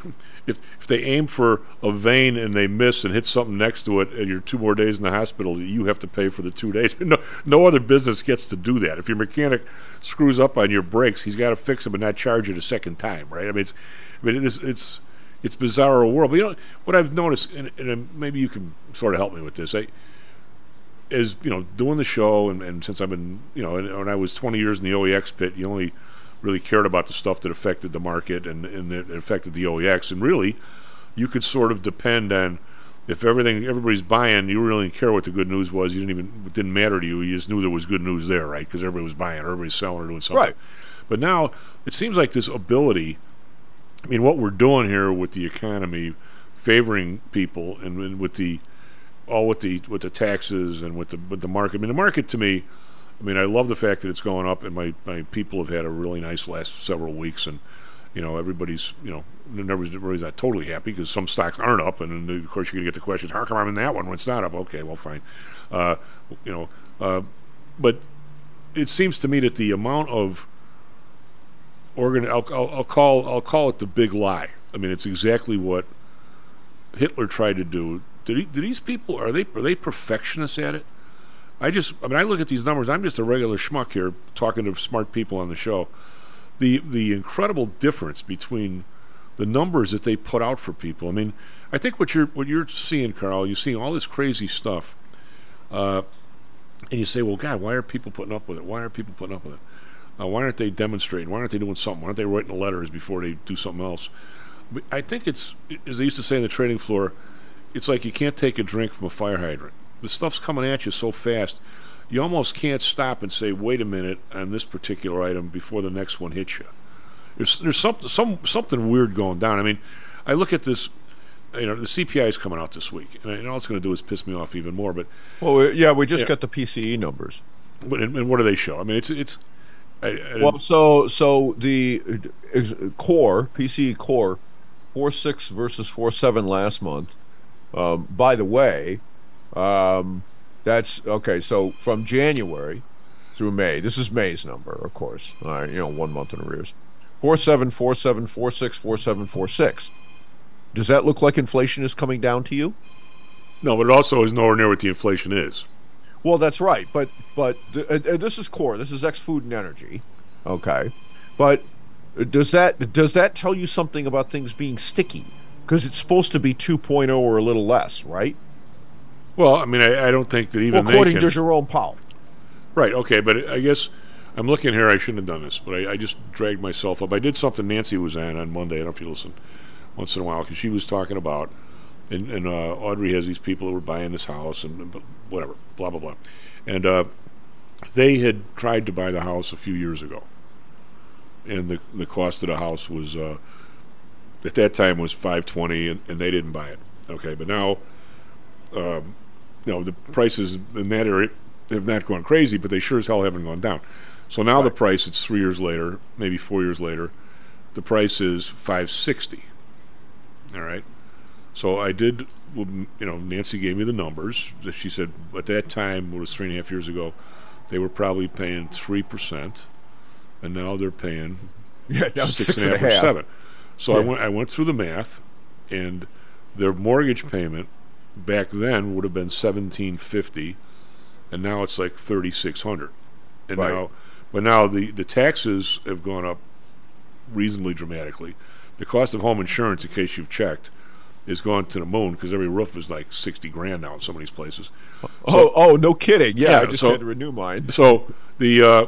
if if they aim for a vein and they miss and hit something next to it, and you're two more days in the hospital, you have to pay for the two days. *laughs* No, no other business gets to do that. If your mechanic screws up on your brakes, he's got to fix them and not charge you a second time, right? I mean, it's I mean, it's it's it's bizarre world. But you know what I've noticed, and, and um, maybe you can sort of help me with this. I, is you know doing the show and, and since I've been you know and, when I was 20 years in the OEX pit you only really cared about the stuff that affected the market and, and that affected the OEX and really you could sort of depend on if everything everybody's buying you really didn't care what the good news was. You didn't even it didn't matter to you. You just knew there was good news there right? Because everybody was buying everybody's selling or doing something.
Right.
but now it seems like this ability I mean what we're doing here with the economy favoring people and, and with the all with the with the taxes and with the with the market. I mean, the market to me, I mean, I love the fact that it's going up, and my my people have had a really nice last several weeks, and you know, everybody's you know, everybody's, everybody's not totally happy because some stocks aren't up, and of course you're gonna get the question, how come I'm in that one when it's not up? Okay, well, fine, uh, you know, uh, but it seems to me that the amount of organ, I'll, I'll, I'll call I'll call it the big lie. I mean, it's exactly what Hitler tried to do. Did, he, these people are they are they perfectionists at it? I just I mean I look at these numbers. I'm just a regular schmuck here talking to smart people on the show. The the incredible difference between the numbers that they put out for people. I mean, I think what you're what you're seeing, Karl, you're seeing all this crazy stuff, uh, and you say, well, God, why are people putting up with it? Why are people putting up with it? Uh, why aren't they demonstrating? Why aren't they doing something? Why aren't they writing letters before they do something else? I think it's, as they used to say in the trading floor, it's like you can't take a drink from a fire hydrant. The stuff's coming at you so fast, you almost can't stop and say, "Wait a minute," on this particular item before the next one hits you. There's there's some, some something weird going down. I mean, I look at this. You know, the CPI is coming out this week, and, and all it's going to do is piss me off even more. But
Well, we- yeah, we just
Yeah.
got the PCE numbers.
but and, and what do they show? I mean, it's it's. I, I,
Well, so so the core PCE core four six versus four seven last month. Um, by the way, um, that's okay. So from January through May, this is May's number, of course. All right, you know, one month in arrears. Four seven four seven four six four seven four six. Does that look like inflation is coming down to you?
no, but it also is nowhere near what the inflation is.
Well, that's right, but but uh, this is core. This is ex food and energy. Okay, but does that does that tell you something about things being sticky? Because it's supposed to be 2.0 or a little less, right?
Well, I mean, I, I don't think that even
Well, according
they
to
can,
Jerome Powell.
Right. Okay. But I guess I'm looking here. I shouldn't have done this, but I, I just dragged myself up. I did something Nancy was on on Monday. I don't know if you listen once in a while because she was talking about, and, and uh, Audrey has these people who were buying this house and and whatever, blah blah blah, and uh, they had tried to buy the house a few years ago, and the the cost of the house was uh, at that time was five twenty, and, and they didn't buy it. Okay, but now um, you know, the prices in that area have not gone crazy, but they sure as hell haven't gone down. So now the price, it's three years later, maybe four years later, the price is five sixty. All right. So I did, you know, Nancy gave me the numbers. She said at that time, it was three and a half years ago, they were probably paying three percent, and now they're paying *laughs*
Yeah, now
six
six
and a
and
half or
half.
seven. So I went I went through the math, and their mortgage payment back then would have been seventeen fifty, and now it's like thirty six hundred. And
Right.
now, but now the the taxes have gone up reasonably dramatically. The cost of home insurance, in case you've checked, is gone to the moon because every roof is like sixty grand now in some of these places.
Oh, oh, no kidding. Yeah, I just
so-
had to renew mine. *laughs*
So the uh,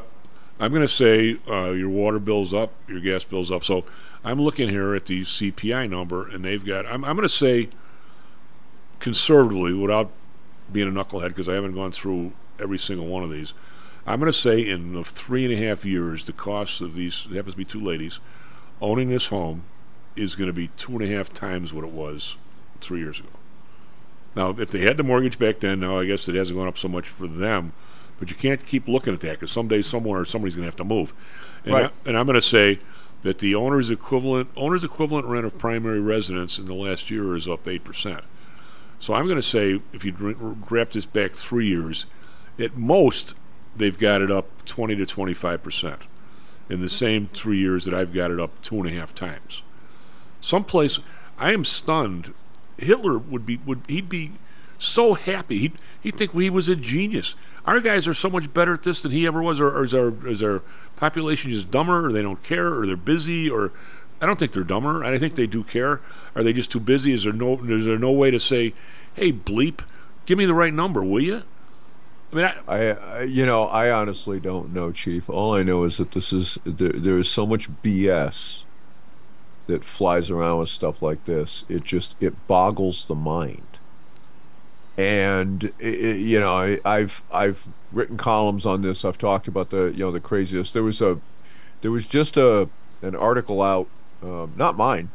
I'm going to say uh, your water bill's up, your gas bill's up. So I'm looking here at the CPI number, and they've got. I'm, I'm going to say conservatively, without being a knucklehead, because I haven't gone through every single one of these. I'm going to say in the three and a half years, the cost of these it happens to be two ladies owning this home is going to be two and a half times what it was three years ago. Now, if they had the mortgage back then, now I guess it hasn't gone up so much for them, but you can't keep looking at that because someday, somewhere, somebody's going to have to move. And,
Right.
I, and I'm going to say that the owner's equivalent owner's equivalent rent of primary residence in the last year is up eight percent. So I'm going to say if you wrap this back three years, At most, they've got it up 20 to 25 percent. In the same three years that I've got it up two and a half times. Someplace, I am stunned. Hitler would be would he'd be so happy. He'd he'd think he was a genius. Our guys are so much better at this than he ever was, or, or is our is our population just dumber, or they don't care, or they're busy, or I don't think they're dumber. I think they do care. Are they just too busy? Is there no is there no way to say, hey bleep, give me the right number, will you? I mean, I,
I, I, you know, I honestly don't know, Chief. All I know is that this is there, there is so much BS that flies around with stuff like this. It just it boggles the mind. And it, it- you know, I, I've I've written columns on this. I've talked about the you know the craziest. There was a there was just a an article out, um, not mine,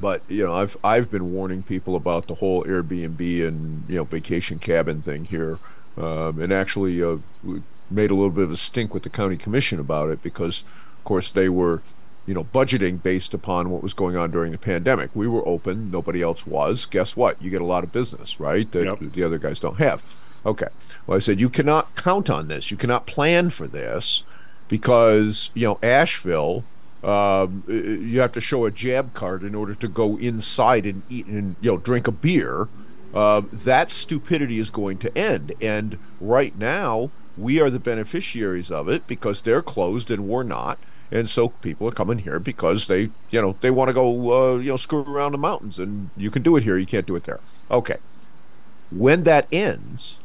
but you know I've I've been warning people about the whole Airbnb and you know vacation cabin thing here, um, and actually uh, we made a little bit of a stink with the county commission about it because, of course, they were you know budgeting based upon what was going on during the pandemic. We were open, nobody else was. Guess what? You get a lot of business, right? That the other guys don't have. Okay. Well, I said you cannot count on this. You cannot plan for this because you know Asheville. Um, you have to show a jab card in order to go inside and eat and you know drink a beer. Uh, that stupidity is going to end, and right now we are the beneficiaries of it because they're closed and we're not, and so people are coming here because they you know they want to go uh, you know screw around the mountains, and you can do it here, you can't do it there. Okay, when that ends,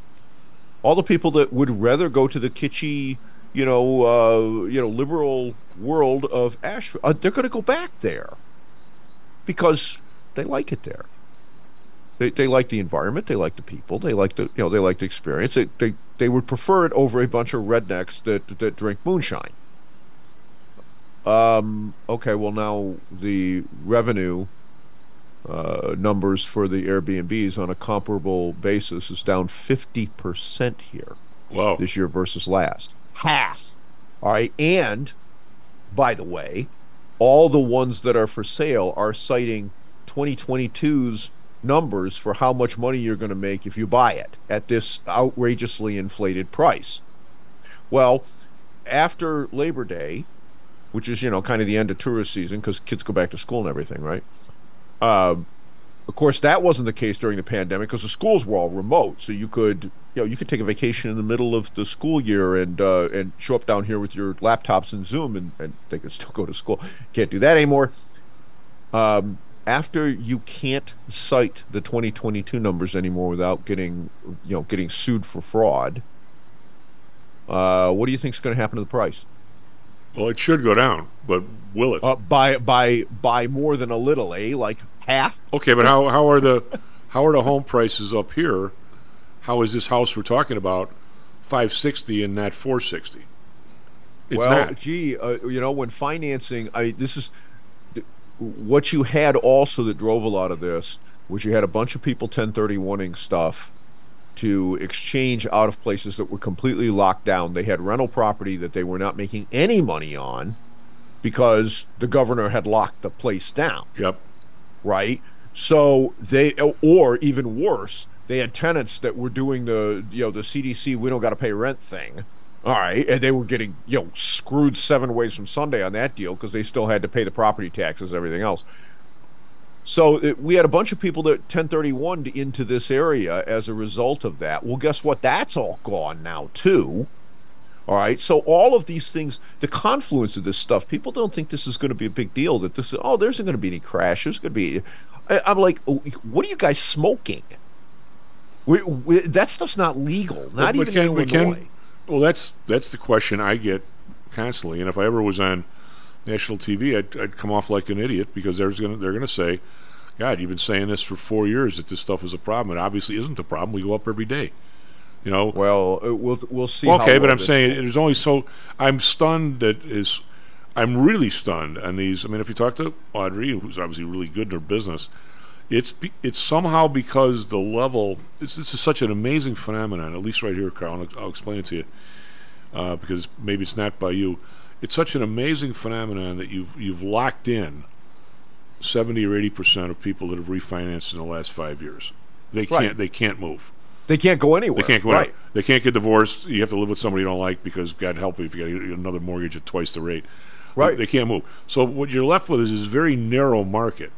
all the people that would rather go to the kitschy, you know, uh, you know, liberal world of Asheville, uh, they're going to go back there because they like it there. They, they like the environment, they like the people, they like the you know they like the experience. They they, they would prefer it over a bunch of rednecks that that drink moonshine. Um, okay, well now the revenue uh, numbers for the Airbnbs on a comparable basis is down 50% here.
Wow.
This year versus last. Half. All right. And, by the way, all the ones that are for sale are citing 2022's numbers for how much money you're going to make if you buy it at this outrageously inflated price. Well, after Labor Day, which is, you know, kind of the end of tourist season because kids go back to school and everything, right? Um, of course, that wasn't the case during the pandemic because the schools were all remote. So you could, you know, you could take a vacation in the middle of the school year and uh, and show up down here with your laptops and Zoom, and, and they could *laughs* still go to school. Can't do that anymore. Um, after you can't cite the 2022 numbers anymore without getting, you know, getting sued for fraud. Uh, what do you think is going to happen to the price?
Well, it should go down, but will it?
Uh, by by by more than a little, eh? Like half.
Okay, but how how are the how are the home prices up here? How is this house we're talking about five sixty and not four sixty? It's
well,
not.
gee, uh, you know, when financing, I this is what you had also that drove a lot of this was you had a bunch of people 1031ing stuff to exchange out of places that were completely locked down. They had rental property that they were not making any money on because the governor had locked the place down.
Yep.
Right? So they or even worse, they had tenants that were doing the you know the CDC we don't got to pay rent thing. All right, and they were getting you know screwed seven ways from Sunday on that deal because they still had to pay the property taxes, everything else. So it, we had a bunch of people that 1031 into this area as a result of that. Well, guess what? That's all gone now too. All right. So all of these things, the confluence of this stuff, people don't think this is going to be a big deal. That this is oh, there's not going to be any crash. There's going to be. I, I'm like, oh, what are you guys smoking? We, we, that stuff's not legal. Not
But- but
even
can-
in Illinois.
can- well, that's that's the question I get constantly, and if I ever was on national TV, I'd, I'd come off like an idiot because there's gonna they're gonna say, "God, you've been saying this for four years that this stuff is a problem. It obviously isn't a problem. We go up every day." You know.
Well, uh, we'll we'll see.
Okay,
how
but I'm saying
goes.
there's only so I'm stunned that is I'm really stunned on these. I mean, if you talk to Audrey, who's obviously really good in her business, it's be, it's somehow because the level. This, this is such an amazing phenomenon. At least right here, Karl. I'll, I'll explain it to you uh, because maybe it's not by you. It's such an amazing phenomenon that you've you've locked in seventy or eighty percent of people that have refinanced in the last five years. They can't they can't move.
They can't go anywhere.
They can't go
right.
anywhere. They can't get divorced. You have to live with somebody you don't like because God help you if you get another mortgage at twice the rate.
Right.
They can't move. So what you're left with is this very narrow market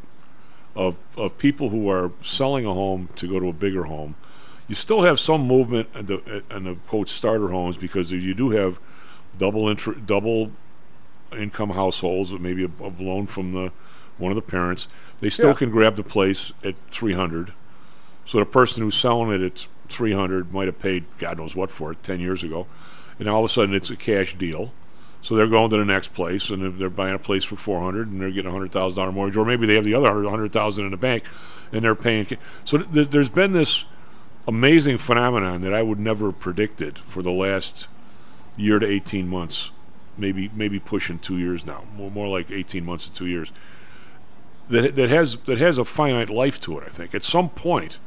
of of people who are selling a home to go to a bigger home. You still have some movement in the in the quote starter homes because you do have double double income households with maybe a, a loan from the one of the parents. They still
Yeah.
can grab the place at 300. So the person who's selling it at 300 might have paid God knows what for it 10 years ago, and all of a sudden it's a cash deal. So they're going to the next place and they're- buying a place for 400 and they're getting a hundred thousand dollar mortgage, or maybe they have the other hundred thousand in the bank, and they're paying. So th- there's been this amazing phenomenon that I would never have predicted for the last year to 18 months, maybe maybe pushing two years now, more, more like 18 months to two years. That that has that has a finite life to it. I think at some point,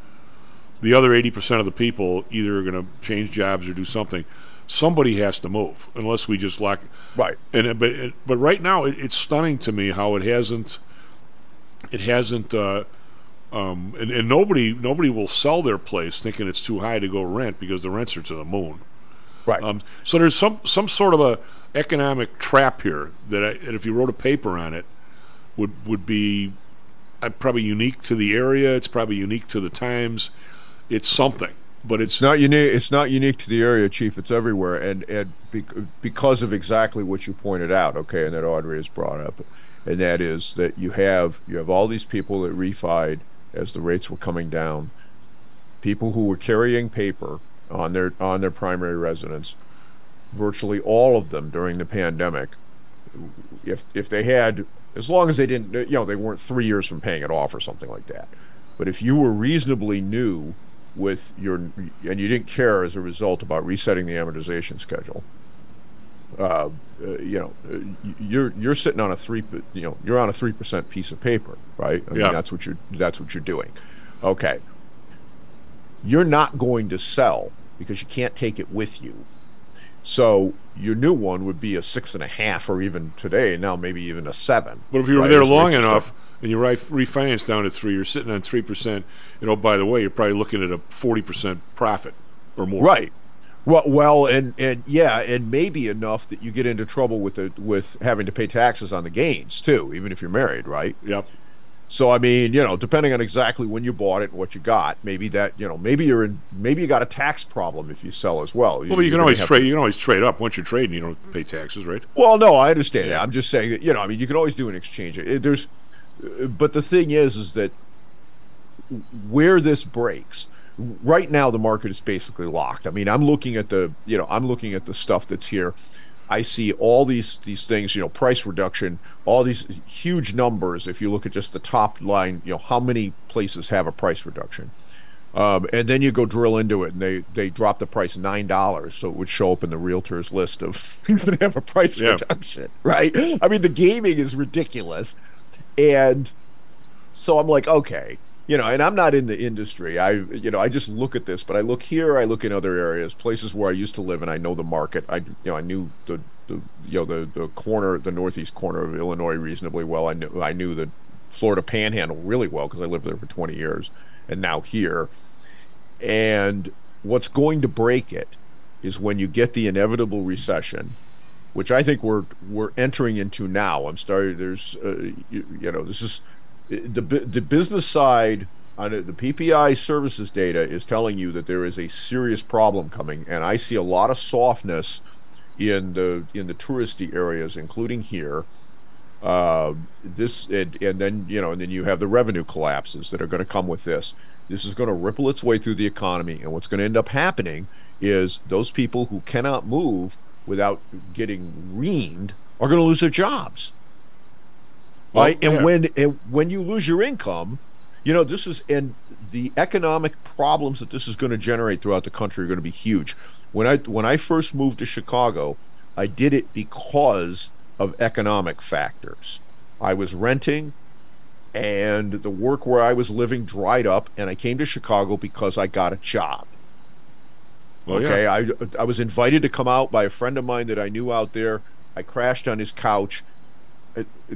the other 80 percent of the people either are going to change jobs or do something. Somebody has to move, unless we just lock.
Right.
And it- but but right now, it, it's stunning to me how it hasn't. It hasn't. Uh, um, and, and nobody nobody will sell their place thinking it's too high to go rent because the rents are to the moon.
Right.
Um, so there's some some sort of a economic trap here that, I, that if you wrote a paper on it would would be uh, probably unique to the area. It's probably unique to the times. It's something, but it's
not unique. It's not unique to the area, Chief. It's everywhere, and and because of exactly what you pointed out, okay, and that Audrey has brought up, and that is that you have you have all these people that refied as the rates were coming down, people who were carrying paper on their on their primary residence, virtually all of them during the pandemic, if if they had as long as they didn't you know they weren't three years from paying it off or something like that, but if you were reasonably new with your and you didn't care as a result about resetting the amortization schedule. Uh, uh, you know you're you're sitting on a three you know you're on a three percent piece of paper right? I
Yeah.
mean that's what you're that's what you're doing. Okay. You're not going to sell because you can't take it with you. So your new one would be a six and a half or even today now maybe even a seven
But if you were
right,
there long enough and you ri- refinance down to three, you're sitting on three percent. You know, by the way, you're probably looking at a forty percent profit or more.
Right. Well, well, and and yeah, and maybe enough that you get into trouble with the with having to pay taxes on the gains too, even if you're married, right?
Yep.
So I mean, you know, depending on exactly when you bought it and what you got, maybe that you know, maybe you're in, maybe you got a tax problem if you sell as well.
Well, you can always trade.
to-
You can always trade up. Once you're trading, you don't pay taxes, right?
Well, no, I understand that. I'm just saying that you know, I mean, you can always do an exchange. It, there's, but the thing is, is that where this breaks. Right now, the market is basically locked. I mean, I'm looking at the, you know, I'm looking at the stuff that's here. I see all these these things, you know, price reduction, all these huge numbers. If you look at just the top line, you know, how many places have a price reduction? Um, and then you go drill into it, and they they drop the price nine dollars, so it would show up in the realtors list of *laughs* things that have a price
Yeah.
reduction, right? I mean, the gaming is ridiculous, and so I'm like, okay, you know, and I'm not in the industry. I, you know, I just look at this, but I look here, I look in other areas, places where I used to live, and I know the market. I, you know, I knew the, the you know, the the corner, the northeast corner of Illinois reasonably well. I knew I knew the Florida Panhandle really well because I lived there for 20 years, and now here. And what's going to break it is when you get the inevitable recession, which I think we're we're entering into now. I'm sorry, there's uh, you, you know this is the the business side on the PPI services data is telling you that there is a serious problem coming, and I see a lot of softness in the in the touristy areas, including here. Uh, this and, and then you know, and then you have the revenue collapses that are going to come with this. This is going to ripple its way through the economy, and what's going to end up happening is those people who cannot move without getting reamed are going to lose their jobs.
Well,
right, and
yeah.
when and when you lose your income, you know this is and the economic problems that this is going to generate throughout the country are going to be huge. When I when I first moved to Chicago, I did it because of economic factors. I was renting and the work where I was living dried up and I came to Chicago because I got a job.
Well,
okay,
yeah.
I I was invited to come out by a friend of mine that I knew out there. I crashed on his couch,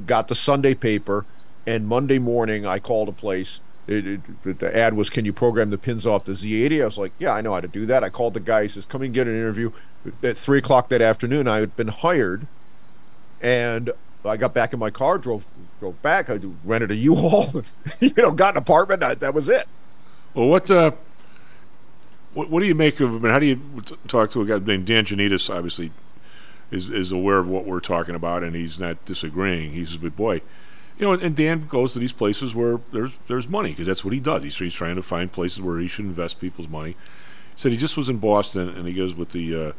got the Sunday paper, and Monday morning I called a place it, it, the ad was, "Can you program the pins off the Z80?" I was like, "Yeah, I know how to do that." I called the guy. He says, "Come and get an interview." At three o'clock that afternoon, I had been hired, and I got back in my car, drove drove back. I rented a U-Haul, *laughs* you know, got an apartment. I, that was it.
Well, what, uh, what what do you make of? him? mean, how do you t- talk to a guy named Dan Janitas? Obviously, is is aware of what we're talking about, and he's not disagreeing. He says, "But boy." You know, and Dan goes to these places where there's there's money because that's what he does. He's, he's trying to find places where he should invest people's money. He said he just was in Boston, and he goes with the uh,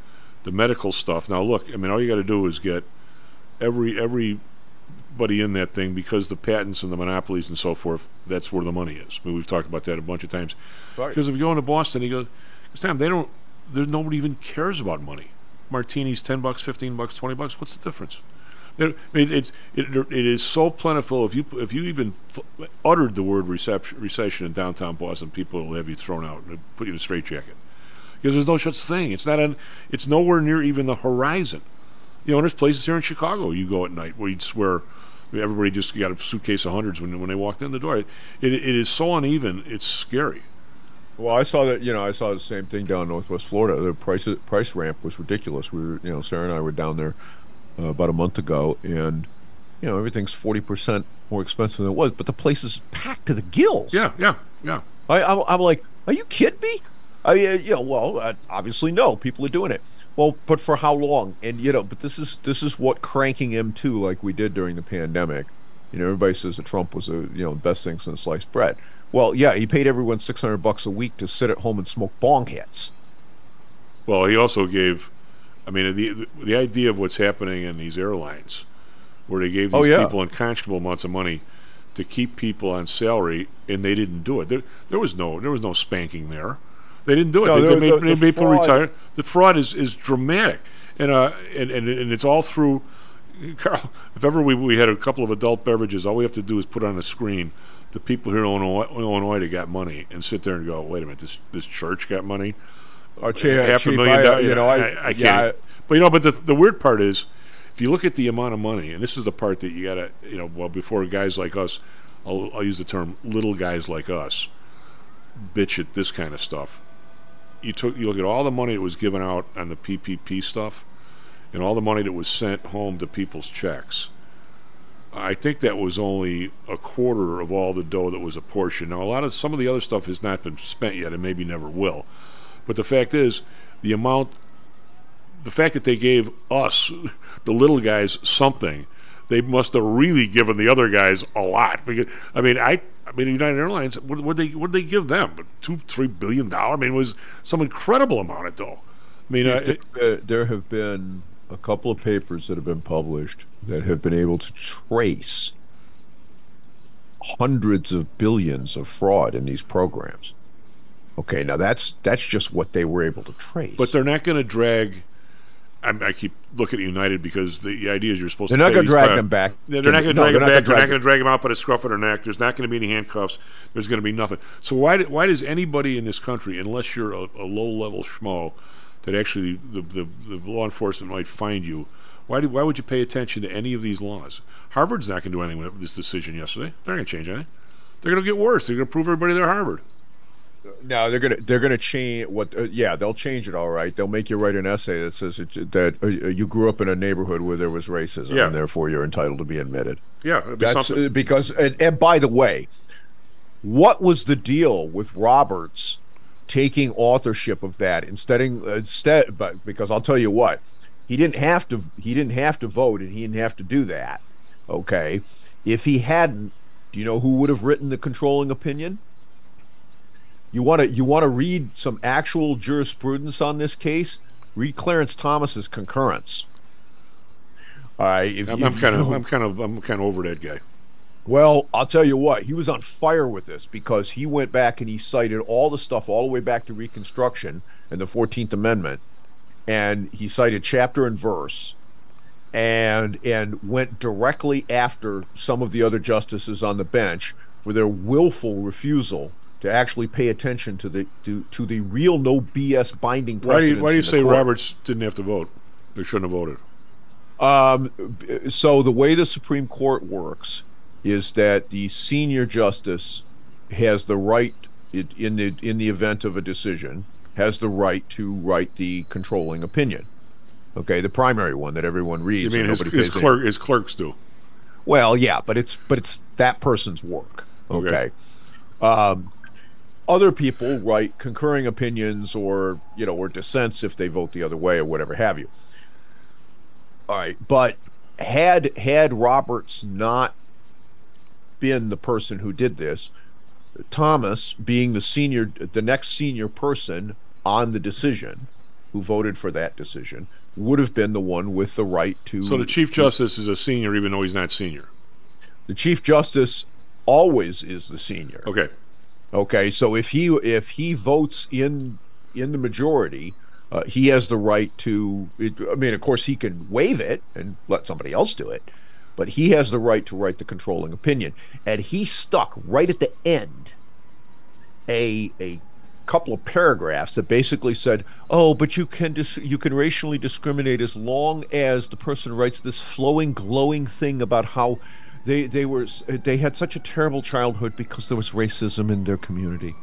the medical stuff. Now, look, I mean, all you got to do is get every every everybody in that thing because the patents and the monopolies and so forth. That's where the money is. I mean, we've talked about that a bunch of times.
Right.
Because if you go into Boston, he goes, Sam, they don't. There's nobody even cares about money. Martinis, ten bucks, fifteen bucks, twenty bucks. What's the difference? It, it, it's it, it is so plentiful. If you if you even f- uttered the word recession in downtown Boston, people will have you thrown out and put you in a straitjacket because there's no such thing. It's not an. It's nowhere near even the horizon. You know, there's places here in Chicago you go at night where you'd swear everybody just got a suitcase of hundreds when when they walked in the door. It, it, it is so uneven. It's scary.
Well, I saw that. You know, I saw the same thing down in Northwest Florida. The price price ramp was ridiculous. We were, you know, Sarah and I were down there uh, about a month ago, and you know, everything's forty percent more expensive than it was, but the place is packed to the gills.
Yeah, yeah, yeah.
I, I'm, I'm like, are you kidding me? I, uh, you know, well, uh, obviously no, people are doing it. Well, but for how long? And you know, but this is this is what cranking M2 like we did during the pandemic. You know, everybody says that Trump was a you know the best thing since sliced bread. Well, yeah, he paid everyone six hundred bucks a week to sit at home and smoke bong hits.
Well, he also gave, I mean, the the idea of what's happening in these airlines, where they gave oh, these
Oh, yeah.
people unconscionable amounts of money to keep people on salary, and they didn't do it. There, there was no there was no spanking there. They didn't do it.
No,
they,
the-
they made,
the-
they
the
people
fraud-
retire. The fraud is, is dramatic, and uh, and, and and it's all through. *laughs* Karl, if ever we, we had a couple of adult beverages, all we have to do is put on a screen the people here in Illinois, Illinois that got money and sit there and go, wait a minute, this this church got money.
Uh, Chief-
half
Chief,
a million dollars.
you know, I-
I,
yeah,
can't. but you know, but the the weird part is, if you look at the amount of money, and this is the part that you gotta, you know, well, before guys like us, I'll, I'll use the term little guys like us, bitch at this kind of stuff. You took you look at all the money that was given out on the PPP stuff, and all the money that was sent home to people's checks. I think that was only a quarter of all the dough that was apportioned. Now, a lot of some of the other stuff has not been spent yet, and maybe never will. But the fact is, the amount, the fact that they gave us, the little guys, something, they must have really given the other guys a lot. Because I mean, I, I mean, United Airlines, what would they, what did they give them? Two, three billion dollar. I mean, it was some incredible amount of dough. I mean, uh,
uh, there have been a couple of papers that have been published that have been able to trace hundreds of billions of fraud in these programs. Okay, now that's that's just what they were able to trace.
But they're not going to drag. I, I keep looking at United because the, the idea is you're supposed to.
They're
to.
not gonna drag them back.
Yeah, they're not going to
No,
drag them back.
gonna
They're not going to drag them out by the scruff of their neck. There's not going to be any handcuffs. There's going to be nothing. So why do- why does anybody in this country, unless you're a, a low level schmo, that actually the, the, the law enforcement might find you, why do, why would you pay attention to any of these laws? Harvard's not going to do anything with this decision yesterday. They're not going to change anything. They're going to get worse. They're going to prove everybody they're Harvard.
No, they're gonna they're gonna change what. Uh, yeah, they'll change it. All right, they'll make you write an essay that says it, that uh, you grew up in a neighborhood where there was racism,
Yeah.
and therefore you're entitled to be admitted.
Yeah, be
That's
something.
uh, because. And, and by the way, what was the deal with Roberts taking authorship of that instead? Instead, but because I'll tell you what, he didn't have to. He didn't have to vote, and he didn't have to do that. Okay, if he hadn't, do you know who would have written the controlling opinion? You want to you want to read some actual jurisprudence on this case? Read Clarence Thomas's concurrence. All right, if
I'm,
you-
I'm kind of I'm kind of I'm kind of over that guy.
well, I'll tell you what, he was on fire with this because he went back and he cited all the stuff all the way back to Reconstruction and the 14th Amendment. And he cited chapter and verse and and went directly after some of the other justices on the bench for their willful refusal to actually pay attention to the to, to the real no BS binding
Why do you, why do you say
court.
Roberts didn't have to vote? They shouldn't have voted.
Um, so the way the Supreme Court works is that the senior justice has the right it, in the in the event of a decision has the right to write the controlling opinion. Okay, the primary one that everyone reads.
You
mean
his, his clerk his clerks do?
Well, yeah, but it's but it's that person's work.
Okay.
Okay. Um, other people write concurring opinions or you know or dissents if they vote the other way or whatever have you. All right, but had had Roberts not been the person who did this, Thomas being the senior the next senior person on the decision who voted for that decision would have been the one with the right to
So the chief justice is a senior, even though he's not senior.
the chief justice always is the senior.
Okay.
Okay, so if he if he votes in in the majority, uh, he has the right to. I mean, of course, he can waive it and let somebody else do it, but he has the right to write the controlling opinion. And he stuck right at the end a a couple of paragraphs that basically said, "Oh, but you can dis- you can racially discriminate as long as the person writes this flowing, glowing thing about how." They, they were they had such a terrible childhood because there was racism in their community.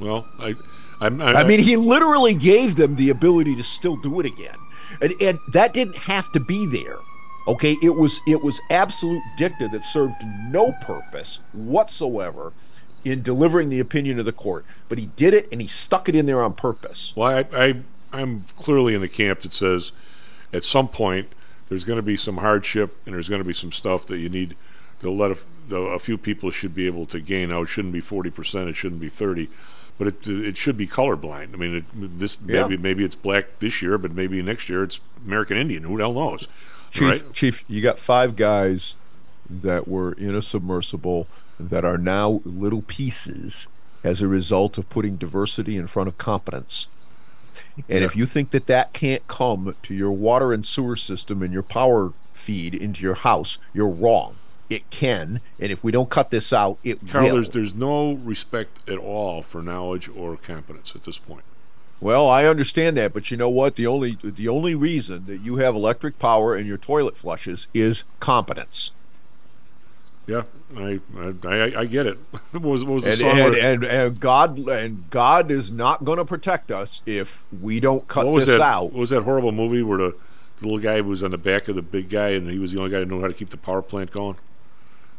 Well, I, I'm,
I mean, he literally gave them the ability to still do it again, and, and that didn't have to be there. Okay, it was it was absolute dicta that served no purpose whatsoever in delivering the opinion of the court. But he did it, and he stuck it in there on purpose.
Well, I, I, I'm clearly in the camp that says at some point there's going to be some hardship and there's going to be some stuff that you need to let a, the, a few people should be able to gain. Now, it shouldn't be 40%, it shouldn't be 30 but it it should be colorblind. I mean, it, this
Yeah.
maybe maybe it's black this year, but maybe next year it's American Indian. Who the hell knows?
Chief,
right?
Chief, you got five guys that were in a submersible that are now little pieces as a result of putting diversity in front of competence. And if you think that that can't come to your water and sewer system and your power feed into your house, you're wrong. It can, and if we don't cut this out, it
Karl,
will.
there's there's no respect at all for knowledge or competence at this point.
Well, I understand that, but you know what? The only the only reason that you have electric power and your toilet flushes is competence.
Yeah, I I, I, get it. *laughs* what was what was the
and,
song?
and, and, and God and God is not going to protect us if we don't cut
what was
this
that?
out.
What was that horrible movie where the, the little guy was on the back of the big guy and he was the only guy that knew how to keep the power plant going?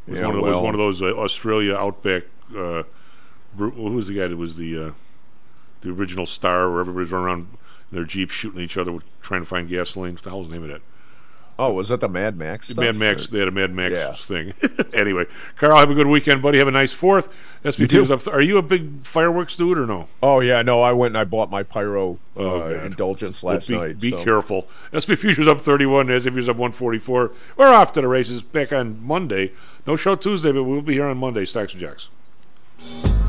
It was,
Yeah,
one, of, it was one of those uh, Australia outback. Uh, who was the guy that was the uh, the original star where everybody's running around in their jeeps shooting each other with, trying to find gasoline? What the hell's the name of that?
Oh, was that the Mad Max? Stuff?
Mad Max. They had a Mad Max
Yeah.
thing. *laughs* anyway, Karl, have a good weekend, buddy. Have a nice Fourth. SB
You too.
Futures up. Are you a big fireworks dude or no?
Oh yeah, no, I went and I bought my pyro
Oh,
uh, indulgence
Well,
last
be,
night.
Be
so.
careful. SP Futures up 31, SP Futures up 144. We're off to the races back on Monday. No show Tuesday, but we'll be here on Monday. Stocks and Jocks.